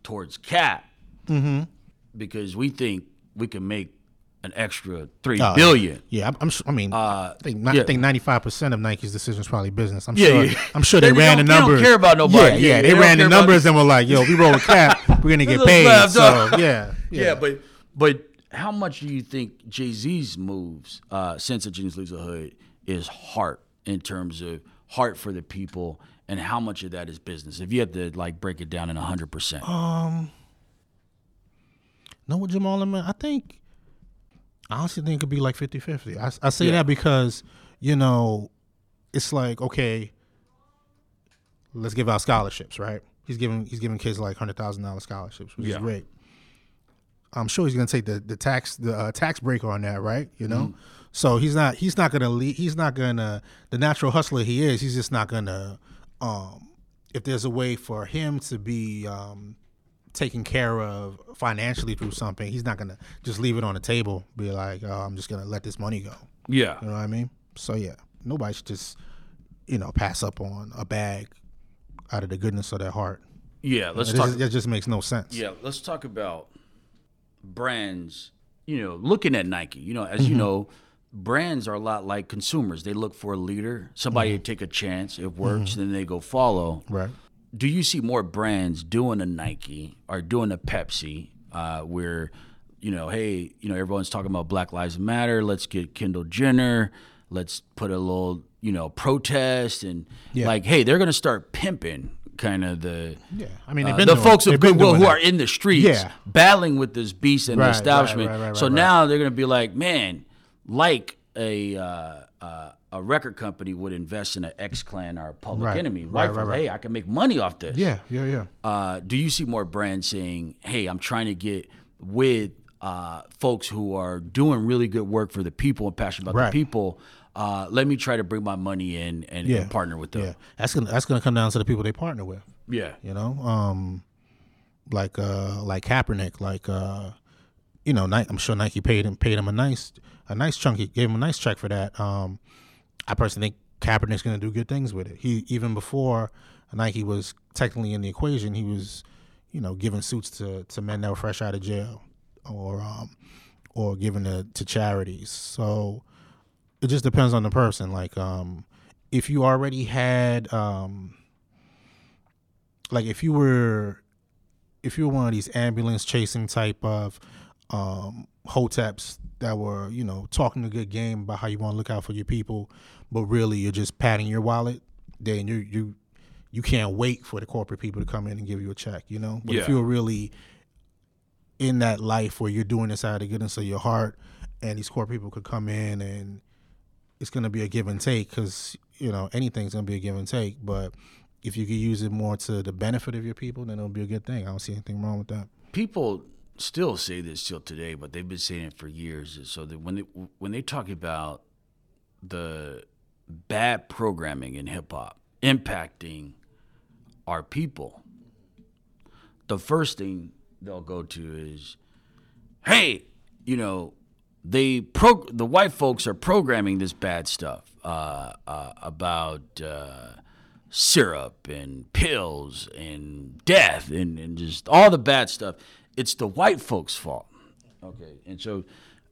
towards cap mm-hmm. because we think we can make an extra three Oh, billion. Yeah, I'm, I'm I mean, uh, I think yeah. I think 95 percent of Nike's decisions probably business. I'm Yeah, sure. yeah. I'm sure They they, ran the don't- they don't numbers. care about nobody. Yeah, Yeah, yeah, they they, ran the numbers and were like, "Yo, we roll a cap, *laughs* we're gonna get paid." left, So *laughs* yeah, Yeah, but but how much do you think Jay Z's moves uh, since the Genius Leaves the Hood is heart in terms of heart for the people, and how much of that is business? If you had to like break it down in hundred percent, No, with Jamal Lemon, I think, I honestly think it could be like 50 50. I, I say Yeah. that because, you know, it's like, okay, let's give out scholarships, right? He's giving he's giving kids like $100,000 scholarships, which Yeah. is great. I'm sure he's going to take the, the tax the uh, tax break on that, right? You know? Mm-hmm. So he's not he's not going to lead, he's not going to the natural hustler he is, he's just not going to um if there's a way for him to be um taken care of financially through something, he's not gonna just leave it on the table. Be like, oh, I'm just gonna let this money go. yeah, You know what I mean? So yeah, nobody should just you know pass up on a bag out of the goodness of their heart. yeah. Let's It talk. just, that just makes no sense. Yeah, let's talk about brands. You know, looking at Nike. You know, as you know, brands are a lot like consumers. They look for a leader, somebody to take a chance. It works, then they go follow. Right. do you see more brands doing a Nike or doing a Pepsi uh, where, you know, hey, you know, everyone's talking about Black Lives Matter. Let's get Kendall Jenner. Let's put a little, you know, protest and Yeah. like, hey, they're gonna start pimping kind of the Yeah. I mean, uh, the folks of goodwill who that. are in the streets Yeah. battling with this beast and Right, the establishment. right, right, so now they're gonna be like, man, like a uh, uh, a record company would invest in an X Clan or a Public Right, Enemy. right, Right, right, right. Hey, I can make money off this. Yeah. Yeah. Yeah. Uh, do you see more brands saying, "Hey, I'm trying to get with uh, folks who are doing really good work for the people and passionate about the people. Uh, let me try to bring my money in and, Yeah. and partner with them. Yeah. That's gonna that's gonna come down to the people they partner with. Yeah. You know, um, like uh, like Kaepernick, like uh, you know, Nike, I'm sure Nike paid him paid him a nice a nice chunky gave him a nice check for that. Um, I personally think Kaepernick's going to do good things with it. He even before Nike was technically in the equation, he was, you know, giving suits to to men that were fresh out of jail, or um, or giving to, to charities. So it just depends on the person. Like, um, if you already had, um, like, if you were, if you were one of these ambulance chasing type of um, hoteps that were, you know, talking a good game about how you want to look out for your people, but really you're just padding your wallet, then you you you can't wait for the corporate people to come in and give you a check, you know. But Yeah. if you're really in that life where you're doing this out of the goodness of your heart, and these corporate people could come in and it's going to be a give and take because you know anything's going to be a give and take. But if you could use it more to the benefit of your people, then it'll be a good thing. I don't see anything wrong with that. people still say this till today, but they've been saying it for years. So that when they when they talk about the bad programming in hip hop impacting our people, the first thing they'll go to is, "Hey, you know, they pro the white folks are programming this bad stuff uh, uh, about." Uh, syrup and pills and death and, and just all the bad stuff. It's the white folks' fault. Okay. And so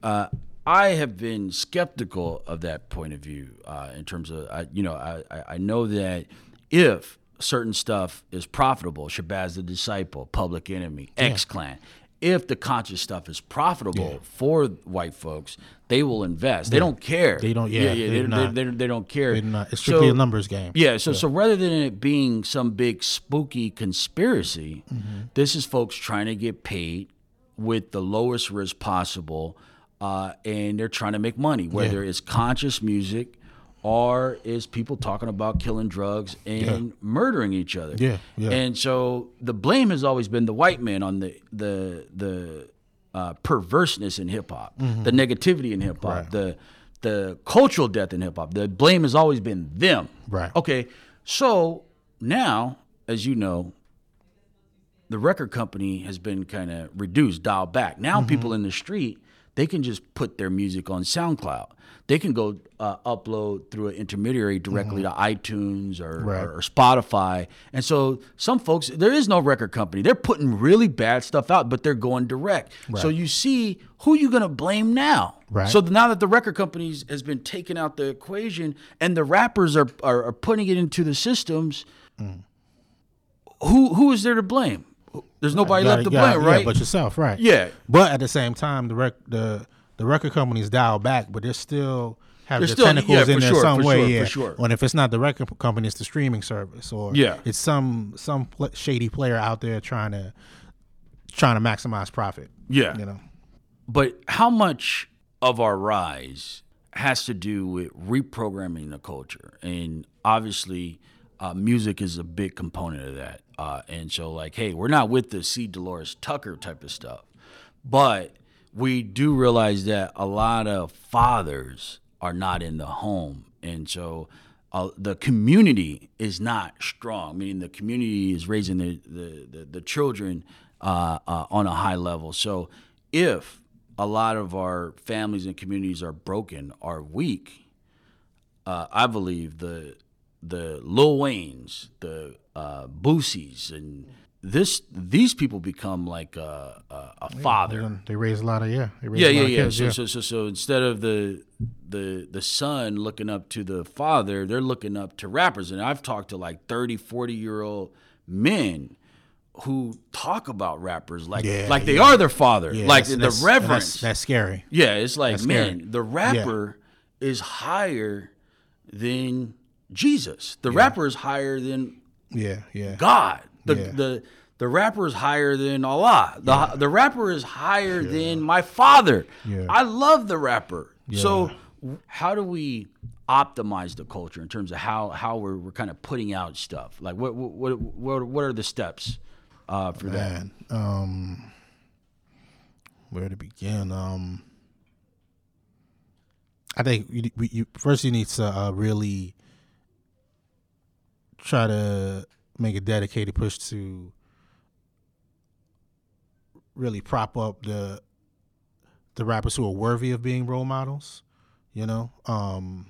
uh, I have been skeptical of that point of view uh, in terms of, I, you know, I, I- I know that if certain stuff is profitable, Shabazz the Disciple, Public Enemy, X Clan, if the conscious stuff is profitable for white folks, they will invest. They don't care. They don't- yeah, yeah, they they, do not. they, don't care. It's not- it's strictly So- a numbers game. yeah, so so rather than it being some big spooky conspiracy, Mm-hmm. this is folks trying to get paid with the lowest risk possible, uh, and they're trying to make money. Whether it's conscious music or is people talking about killing drugs and murdering each other. Yeah, yeah. And so the blame has always been the white man on the the the uh, perverseness in hip hop, the negativity in hip hop, Mm-hmm. Right. the the cultural death in hip hop. The blame has always been them. Right. Okay. So now, as you know, the record company has been kind of reduced, dialed back. Now Mm-hmm. people in the street, they can just put their music on SoundCloud. They can go uh, upload through an intermediary directly to iTunes or, Mm-hmm. Right. or, Spotify. And so some folks, there is no record company. They're putting really bad stuff out, but they're going direct. So you see, who you going to blame now? Right. So now that the record companies has been taken out the equation and the rappers are, are, are putting it into the systems, Mm. who who is there to blame? There's uh, nobody Gotta- left to gotta- blame, yeah, right? but yourself, right? Yeah. But at the same time, the rec- the the record companies dial back, but they're still have They're the still- tentacles yeah, in there sure, some for way. sure, for yeah. sure. And if it's not the record company, it's the streaming service, or Yeah. it's some some pl- shady player out there trying to trying to maximize profit. Yeah. You know. But how much of our rise has to do with reprogramming the culture? And obviously, uh, music is a big component of that. Uh, and so, like, hey, we're not with the C. Dolores Tucker type of stuff, but we do realize that a lot of fathers are not in the home. And so, uh, the community is not strong, meaning the community is raising the, the, the, the children uh, uh, on a high level. So, if a lot of our families and communities are broken, are weak, uh, I believe the the Lil Waynes, the uh, Boosies, and this these people become like a, a, a father. And They raise a lot of yeah. They raise Yeah, a lot yeah, yeah. kids, So, so, so, so instead of the the the son looking up to the father, they're looking up to rappers. And I've talked to like 30, 40 year old men who talk about rappers like Yeah, like they yeah. are their father, Yeah, like that's- the that's- reverence. That's, that's scary. Yeah, it's like man, the rapper is higher than Jesus. The rapper is higher than Yeah, yeah. God. The Yeah. the the rapper is higher than Allah. The the rapper is higher than my father. Yeah. I love the rapper. So how do we optimize the culture in terms of how how we're, we're kind of putting out stuff? Like what what what what are the steps uh, for that? Um, where to begin? Um, I think you, you, you first you need to uh, really try to make a dedicated push to really prop up the the rappers who are worthy of being role models. You know, um,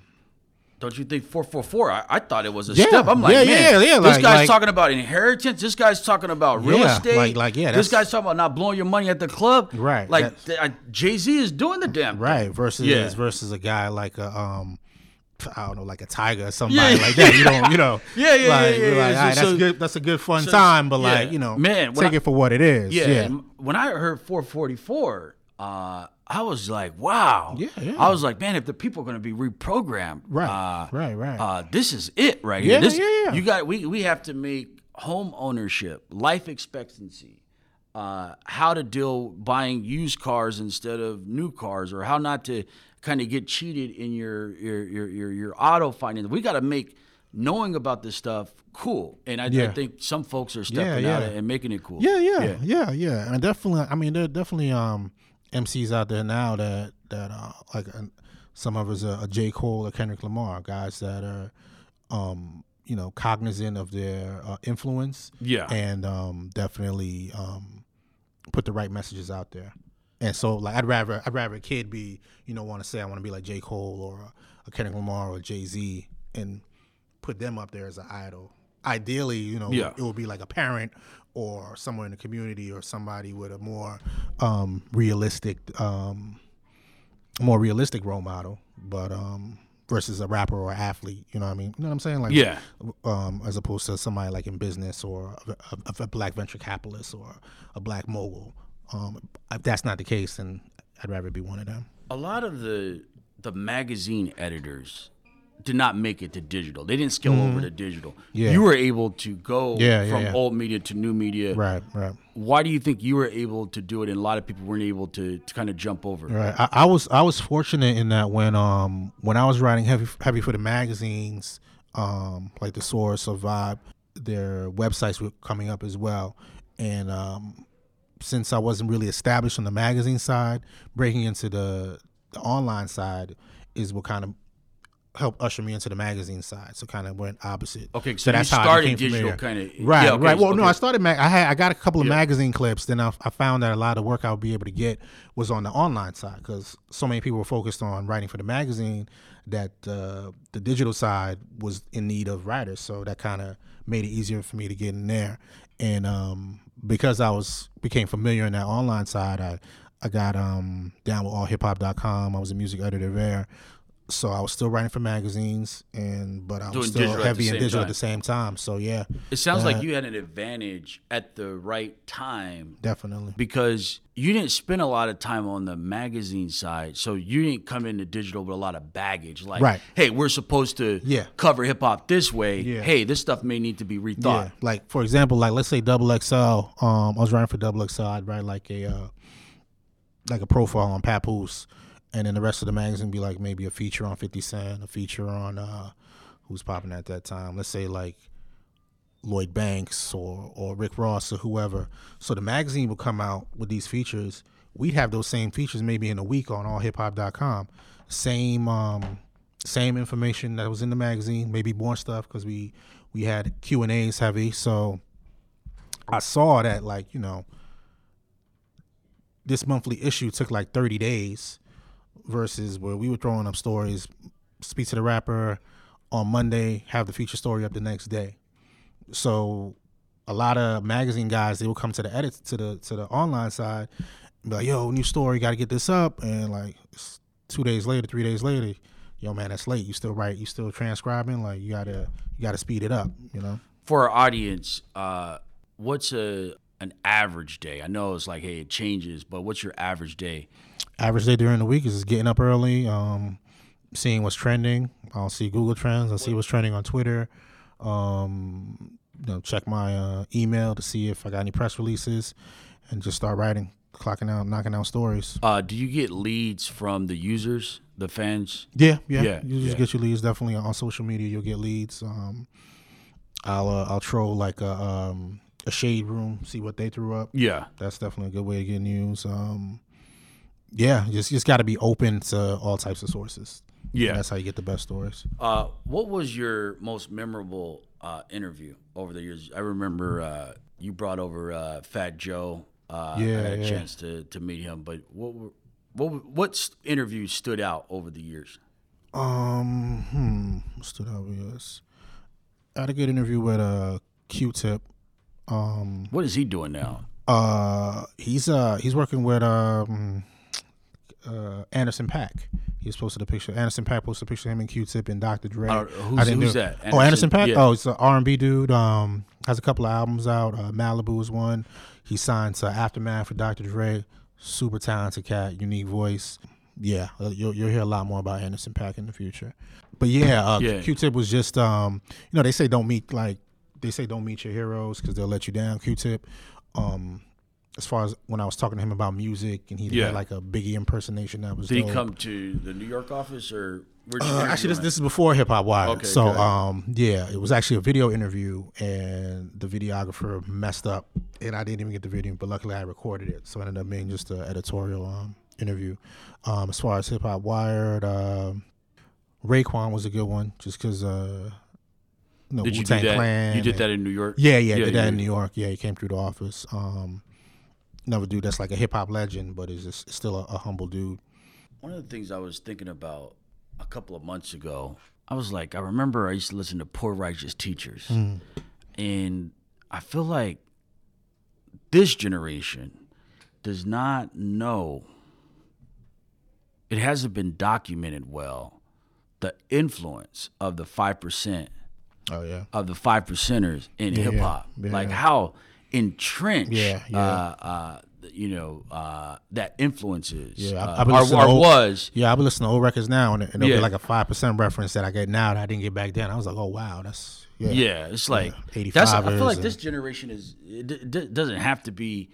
Don't you think 444? I, I thought it was a Yeah, step. I'm like, yeah, man, yeah, yeah, this like- guy's like- talking about inheritance. This guy's talking about real Yeah, estate. like- like, yeah, This guy's talking about not blowing your money at the club. Right, Like Jay Z is doing the damn thing. right? Versus Yeah. versus a guy like a um, I don't know, like a Tyga or somebody yeah. like that. You know, you know. *laughs* Yeah, yeah, like, yeah, yeah, Like, yeah. all right, So- that's good. That's a good fun so- time, but yeah. like you know, Man, take I- it for what it is. Yeah. Yeah, When I heard 444, uh, I was like, wow. Yeah, yeah. I was like, man, if the people are going to be reprogrammed, Right, uh, right, right. Uh, this is it right Yeah, here. This, yeah, yeah. You got we we have to make home ownership, life expectancy, uh, how to deal buying used cars instead of new cars, or how not to kind of get cheated in your your your your, your auto finance. We got to make knowing about this stuff cool, and I, I think some folks are stepping Yeah, out and making it cool. Yeah, yeah, yeah, yeah, and definitely. I mean, there are definitely um MCs out there now that that uh, like uh, some of us are a J Cole or Kendrick Lamar, guys that are um you know cognizant of their uh, influence. Yeah. and um definitely um put the right messages out there. And so, like, I'd rather I'd rather a kid be you know want to say I want to be like J Cole or a, a Kendrick Lamar or Jay Z and put them up there as an idol. Ideally, you know, Yeah. it would be like a parent or somewhere in the community or somebody with a more um, realistic, um, more realistic role model, but um, versus a rapper or athlete. You know what I mean? You know what I'm saying? Like, Yeah. Um, as opposed to somebody like in business or a, a, a black venture capitalist or a black mogul. Um, if that's not the case, then I'd rather be one of them. a lot of the the magazine editors did not make it to digital. They didn't scale over to digital. Mm-hmm. Yeah. You were able to go Yeah, from yeah. old media to new media. Right, right. Why do you think you were able to do it and a lot of people weren't able to, to kind of jump over? Right. I, I was I was fortunate in that when um when I was writing heavy heavy for the magazines, um like the Source or Vibe, their websites were coming up as well, and um since I wasn't really established on the magazine side, breaking into the the online side is what kind of helped usher me into the magazine side. So kind of went opposite. Okay, so you how I started became digital familiar. kinda- Right, yeah, okay, right. Well, no. I started. Mag- I had I got a couple of magazine clips. Then I, I found that a lot of work I would be able to get was on the online side because so many people were focused on writing for the magazine that uh, the digital side was in need of writers. So that kind of made it easier for me to get in there. And um, because I was became familiar in that online side, I I got um, down with allhiphop.com. I was a music editor there. So I was still writing for magazines, and but I was Doing still digital heavy in digital time. at the same time. So yeah, It sounds like Uh, you had an advantage at the right time definitely. because you didn't spend a lot of time on the magazine side. So you didn't come into digital with a lot of baggage. Like, Right. hey, we're supposed to Yeah. cover hip hop this way. Yeah. Hey, this stuff may need to be rethought. Yeah, like for example, like let's say Double XL. Um, I was writing for Double XL. I'd write like a uh, like a profile on Papoose, and then the rest of the magazine be like maybe a feature on Fifty Cent, a feature on uh, who's popping at that time. Let's say like Lloyd Banks or or Rick Ross or whoever. So the magazine would come out with these features. We'd have those same features maybe in a week on allhiphop.com. Same um same information that was in the magazine, maybe more stuff because we we had Q and A's heavy. So I saw that like you know this monthly issue took like 30 days versus where we were throwing up stories, speak to the rapper on Monday, have the feature story up the next day. So a lot of magazine guys they will come to the edit to the to the online side be like, yo, new story, gotta get this up and like two days later, three days later, yo man, that's late. You still write, you still transcribing, like you gotta you gotta speed it up, you know? For our audience, uh, what's a an average day? I know it's like, hey, it changes, but what's your average day? average day during the week is just getting up early, um, seeing what's trending. I'll see Google Trends. I'll see what's trending on Twitter. Um, you know, check my uh, email to see if I got any press releases, and just start writing, clocking out, knocking out stories. Uh, do you get leads from the users, the fans? Yeah, yeah. Yeah, you just yeah. get your leads. Definitely on social media, you'll get leads. Um, I'll uh, I'll troll like a um, a shade room, see what they threw up. Yeah. That's definitely a good way to get news. Um, yeah, just just got to be open to all types of sources. Yeah. That's how you get the best stories. Uh, what was your most memorable uh, interview over the years? I remember uh, you brought over uh, Fat Joe. Uh, I had a yeah. chance to, to meet him, but what were, what what s- interviews stood out over the years? Um, hmm, stood out with us. I had a good interview with uh Q-Tip. Um, What is he doing now? uh, he's uh he's working with um uh Anderson Paak. He He's posted a picture. Anderson Paak posted a picture of him and Q-Tip and Dr. Dre. Uh, who's- who's that? Oh, Anderson Anderson? Paak. Yeah. Oh, it's an R and B dude. Um, has a couple of albums out. Uh, Malibu is one. He signed to Aftermath for Dr. Dre. Super talented cat, unique voice. Yeah, uh, you'll you'll hear a lot more about Anderson Paak in the future. But yeah, uh, Yeah. Q-Tip was just um, you know, they say don't meet like they say don't meet your heroes because they'll let you down. Q-Tip. Um, as far as when I was talking to him about music and he Yeah. had like a Biggie impersonation that was Did he come to the New York office or Uh, actually, this this is before Hip Hop Wired. Okay, so, um, yeah, it was actually a video interview, and the videographer messed up, and I didn't even get the video, but luckily I recorded it, so it ended up being just an editorial um, interview. Um, as far as Hip Hop Wired, um, Raekwon was a good one, just because, uh, you know, Did you do Wu-Tang that? Clan. you did and- that in New York? Yeah, yeah, Yeah, did that yeah. in New York. Yeah, he came through the office. Um, another dude that's like a hip hop legend, but is just still a, a humble dude. One of the things I was thinking about a couple of months ago, I was like, I remember I used to listen to Poor Righteous Teachers, and I feel like this generation does not know. It hasn't been documented well the influence of the five percent Oh yeah. of the five percenters in Yeah, hip hop. yeah. Like how entrenched, Yeah, yeah. Uh, uh, you know, uh, that influences, Yeah, I- uh, or, or old- was. Yeah, I've been listening to old records now, and, Yeah. be like a five percent reference that I get now that I didn't get back then. I was like, oh wow, that's yeah. Yeah, it's like Yeah, that's. I feel like and- this generation is. It d- d- doesn't have to be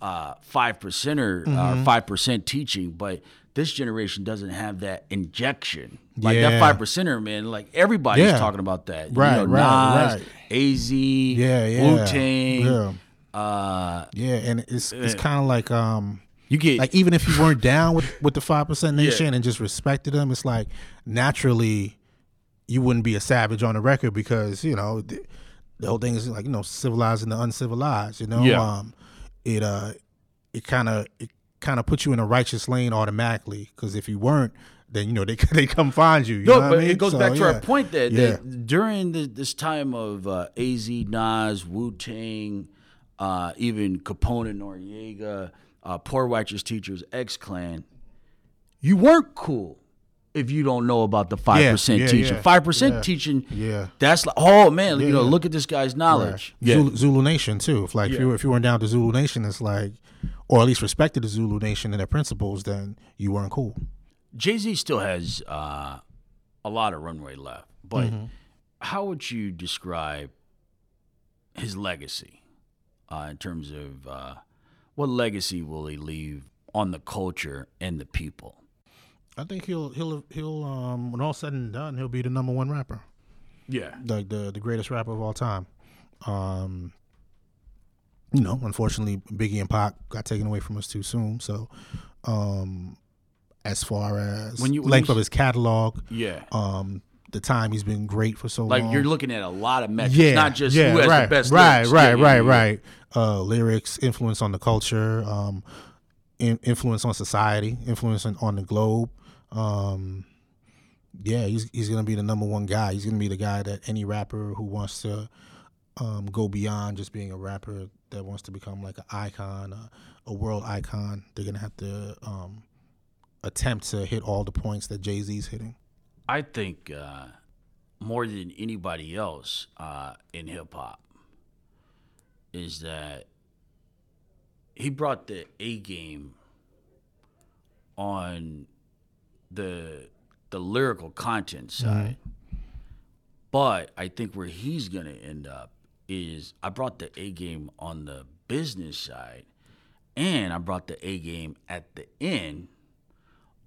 uh, five percenter Mm-hmm. or five percent teaching, but this generation doesn't have that injection. Like that five percenter, man. Like everybody's Yeah. talking about that. Right, you know, right, Nas, right. Az, Yeah, yeah. Wu Tang. Yeah. Uh, Yeah, and it's it's kind of like um you get like even if you weren't down with with the five percent *laughs* nation and just respected them, it's like naturally you wouldn't be a savage on the record because you know the, the whole thing is like you know civilizing the uncivilized. You know, Yeah. um, it uh it kind of it kind of put you in a righteous lane automatically because if you weren't, then you know they *laughs* they come find you. you No, know what but I mean? it goes So, back to yeah. our point that, Yeah. that during the, this time of uh, Az, Nas, Wu Tang, uh, even Capone and Noriega, uh, Poor Righteous Teachers, X Clan, you weren't cool if you don't know about the five percent yeah, teaching. yeah, Five percent yeah, teaching. yeah. That's like, oh man, you know, yeah. look at this guy's knowledge. Right. Zulu, Zulu Nation too. If like if you were, if you weren't down to Zulu Nation, it's like, or at least respected the Zulu Nation and their principles, then you weren't cool. Jay Z still has uh, a lot of runway left, but Mm-hmm. how would you describe his legacy uh, in terms of uh, what legacy will he leave on the culture and the people? I think he'll he'll he'll um when all said and done, he'll be the number one rapper, Yeah, like the the greatest rapper of all time. Um, you know, unfortunately, Biggie and Pac got taken away from us too soon. So, um, as far as When you- when length you of his catalog, yeah. um, the time he's been great for so like long. Like you're looking at a lot of metrics, yeah, not just yeah, who has right, the best. right, lyrics. right, Yeah, yeah, right, yeah, yeah. right. Uh, lyrics, influence on the culture, um, in, influence on society, influence on, on the globe. Um, yeah, he's he's gonna be the number one guy. He's gonna be the guy that any rapper who wants to um, go beyond just being a rapper that wants to become like an icon, a, a world icon. They're gonna have to um, attempt to hit all the points that Jay Z's hitting. I think uh, more than anybody else uh, in hip hop is that he brought the A game on the the lyrical content side. But I think where he's gonna end up is I brought the A game on the business side, and I brought the A game at the end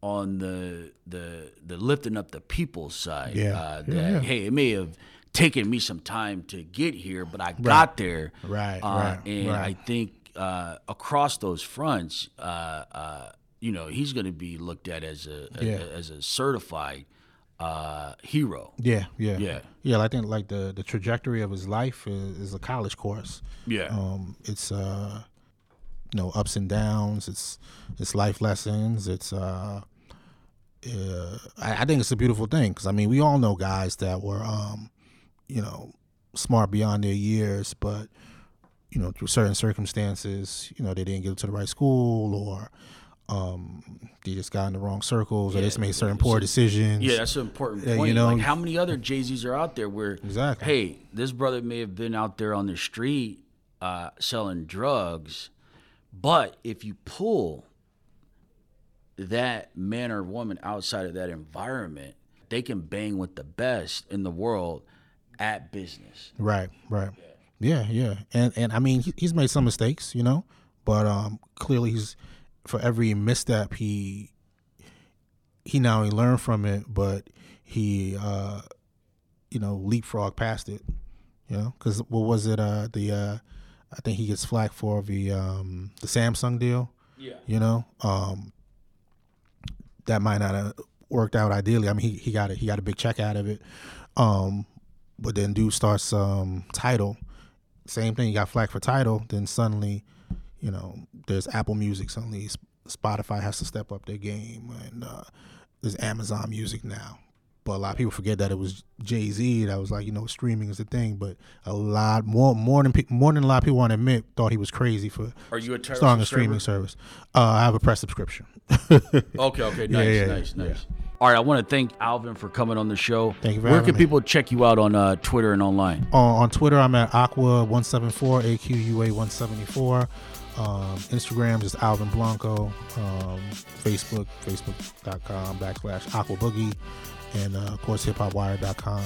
on the the the lifting up the people side. Yeah. Uh, that yeah. hey, it may have taken me some time to get here, but I got there. Right, Uh, right, And right. I think uh, across those fronts, uh, uh, you know, he's going to be looked at as a, a- Yeah. as a certified uh, hero. Yeah, yeah, Yeah. yeah. I think like the the trajectory of his life is, is a college course. Yeah. Um, it's uh, you know ups and downs. It's it's life lessons. It's uh, uh I, I think it's a beautiful thing because I mean we all know guys that were um, you know smart beyond their years, but you know through certain circumstances, you know they didn't get to the right school or um, they just got in the wrong circles or Yeah, they just made certain poor decisions. Yeah, that's an important Yeah, point. you know- like how many other Jay Z's are out there where, Exactly. hey, this brother may have been out there on the street uh, selling drugs, but if you pull that man or woman outside of that environment, they can bang with the best in the world at business. Right, right. Yeah, yeah. And and I mean, he, he's made some mistakes, you know, but um clearly he's for every misstep he he not only learned from it, but he uh you know leapfrog past it, you know, because what was it? Uh, the uh, I think he gets flack for the um the Samsung deal. Yeah. You know, um, that might not have worked out ideally. I mean, he, he got a, he got a big check out of it. Um, but then dude starts um Tidal, same thing. He got flack for Tidal. Then suddenly, you know, there's Apple Music. Suddenly, Spotify has to step up their game, and uh, there's Amazon Music now. But a lot of people forget that it was Jay Z that was like, you know, streaming is the thing. But a lot more, more than more than a lot of people want to admit, thought he was crazy for Are you a starting a streaming service. Uh, I have a press subscription. *laughs* Okay, okay, nice, yeah, nice, yeah. nice. All right, I want to thank Alvin for coming on the show. Thank you for Where can me. people check you out on uh, Twitter and online? on, on Twitter, I'm at Aqua174, AQUA174. Um, Instagram is Alvin Blanco. Um, Facebook, facebook.com backslash Aqua Boogie. And uh, of course, hiphopwire.com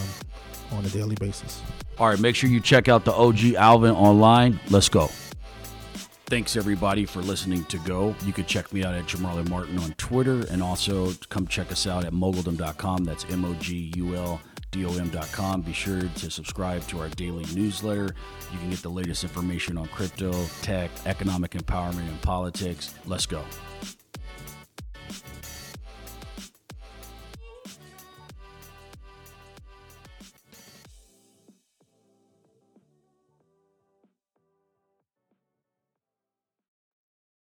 on a daily basis. All right, make sure you check out the OG Alvin online. Let's go. Thanks everybody for listening to Go. You can check me out at Jamarlin Martin on Twitter and also come check us out at moguldom.com. That's M O G U L D O M.com. Be sure to subscribe to our daily newsletter. You can get the latest information on crypto, tech, economic empowerment, and politics. Let's go.